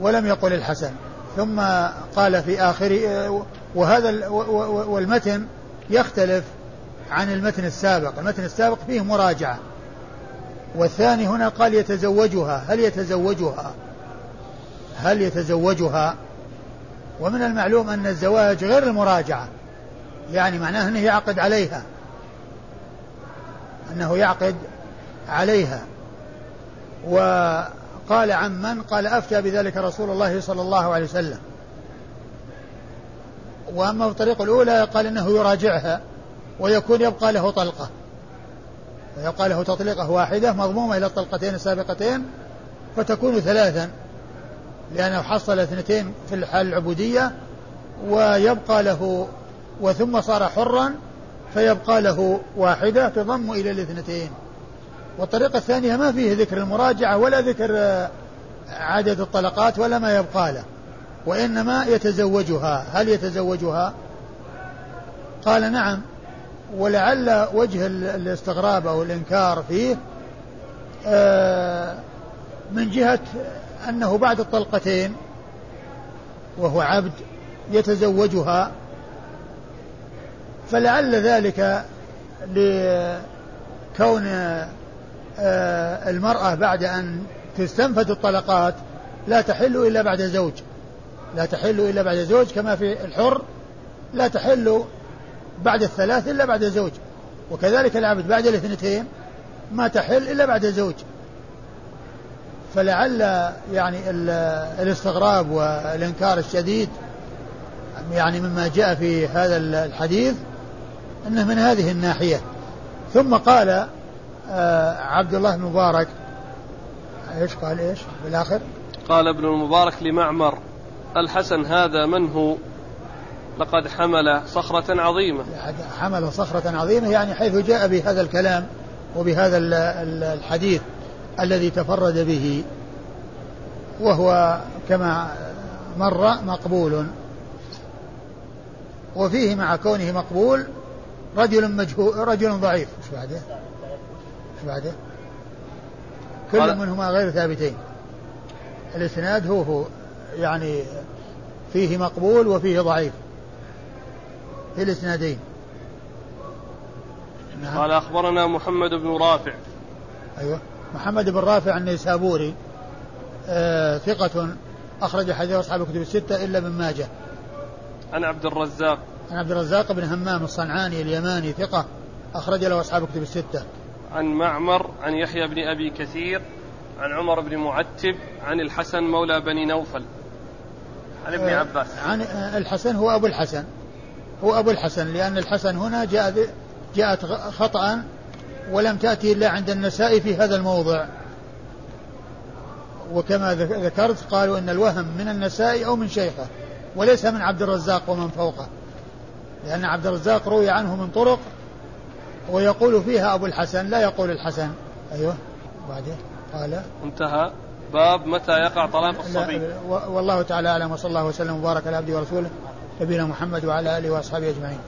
ولم يقل الحسن. ثم قال في آخر آه، وهذا والمتن يختلف عن المتن السابق. المتن السابق فيه مراجعة. والثاني هنا قال يتزوجها. هل يتزوجها؟ هل يتزوجها؟ ومن المعلوم أن الزواج غير المراجعة. يعني معناه أنه يعقد عليها. أنه يعقد عليها. وقال عن من قال أفتى بذلك رسول الله صلى الله عليه وسلم. وأما في الطريقة الأولى قال إنه يراجعها ويكون يبقى له طلقة. ويبقى له تطليقة واحدة مضمومة إلى الطلقتين السابقتين فتكون ثلاثا لأنه حصل اثنتين في الحال العبودية ويبقى له وثم صار حرا فيبقى له واحدة تضم إلى الاثنتين. والطريقة الثانية ما فيه ذكر المراجعة ولا ذكر عدد الطلقات ولا ما يبقى له. وإنما يتزوجها. هل يتزوجها؟ قال نعم. ولعل وجه ال- الاستغراب أو الإنكار فيه آه، من جهة أنه بعد الطلقتين وهو عبد يتزوجها. فلعل ذلك لكون آه، المرأة بعد أن تستنفد الطلقات لا تحل إلا بعد زوج. لا تحل إلا بعد زوج كما في الحر لا تحل بعد الثلاث إلا بعد زوج وكذلك العبد بعد الاثنتين ما تحل إلا بعد زوج فلعل يعني ال- الاستغراب والإنكار الشديد يعني مما جاء في هذا الحديث أنه من هذه الناحية. ثم قال آه عبد الله بن مبارك إيش قال إيش بالآخر؟ قال ابن المبارك لمعمر الحسن هذا من هو؟ لقد حمل صخرة عظيمة حمل صخرة عظيمة يعني حيث جاء بهذا الكلام وبهذا الحديث الذي تفرد به وهو كما مر مقبول وفيه مع كونه مقبول رجل مجهول رجل ضعيف إيش بعده؟ إيش بعده؟ كل منهما غير ثابتين الإسناد هو هو يعني فيه مقبول وفيه ضعيف في الإسنادين نعم. قال أخبرنا محمد بن رافع أيوه محمد بن رافع النيسابوري آه ثقة أخرج حديث أصحاب الكتب الستة إلا ابن ماجه. عن عبد الرزاق. عن عبد الرزاق بن همام الصنعاني اليماني ثقة أخرج له أصحاب الكتب الستة. عن معمر عن يحيى بن أبي كثير عن عمر بن معتب عن الحسن مولى بني نوفل عن ابن آه عباس. عن الحسن هو أبو الحسن. هو أبو الحسن لأن الحسن هنا جاء جاءت خطأ ولم تأتي إلا عند النساء في هذا الموضع. وكما ذكرت قالوا أن الوهم من النساء أو من شيخه وليس من عبد الرزاق ومن فوقه. لأن عبد الرزاق روي عنه من طرق ويقول فيها أبو الحسن لا يقول الحسن. أيوه بعدين قال. انتهى. باب متى يقع طلاق الصبي. والله تعالى أعلم وصلى الله وسلم وبارك على عبده ورسوله نبينا محمد وعلى آله وأصحابه أجمعين.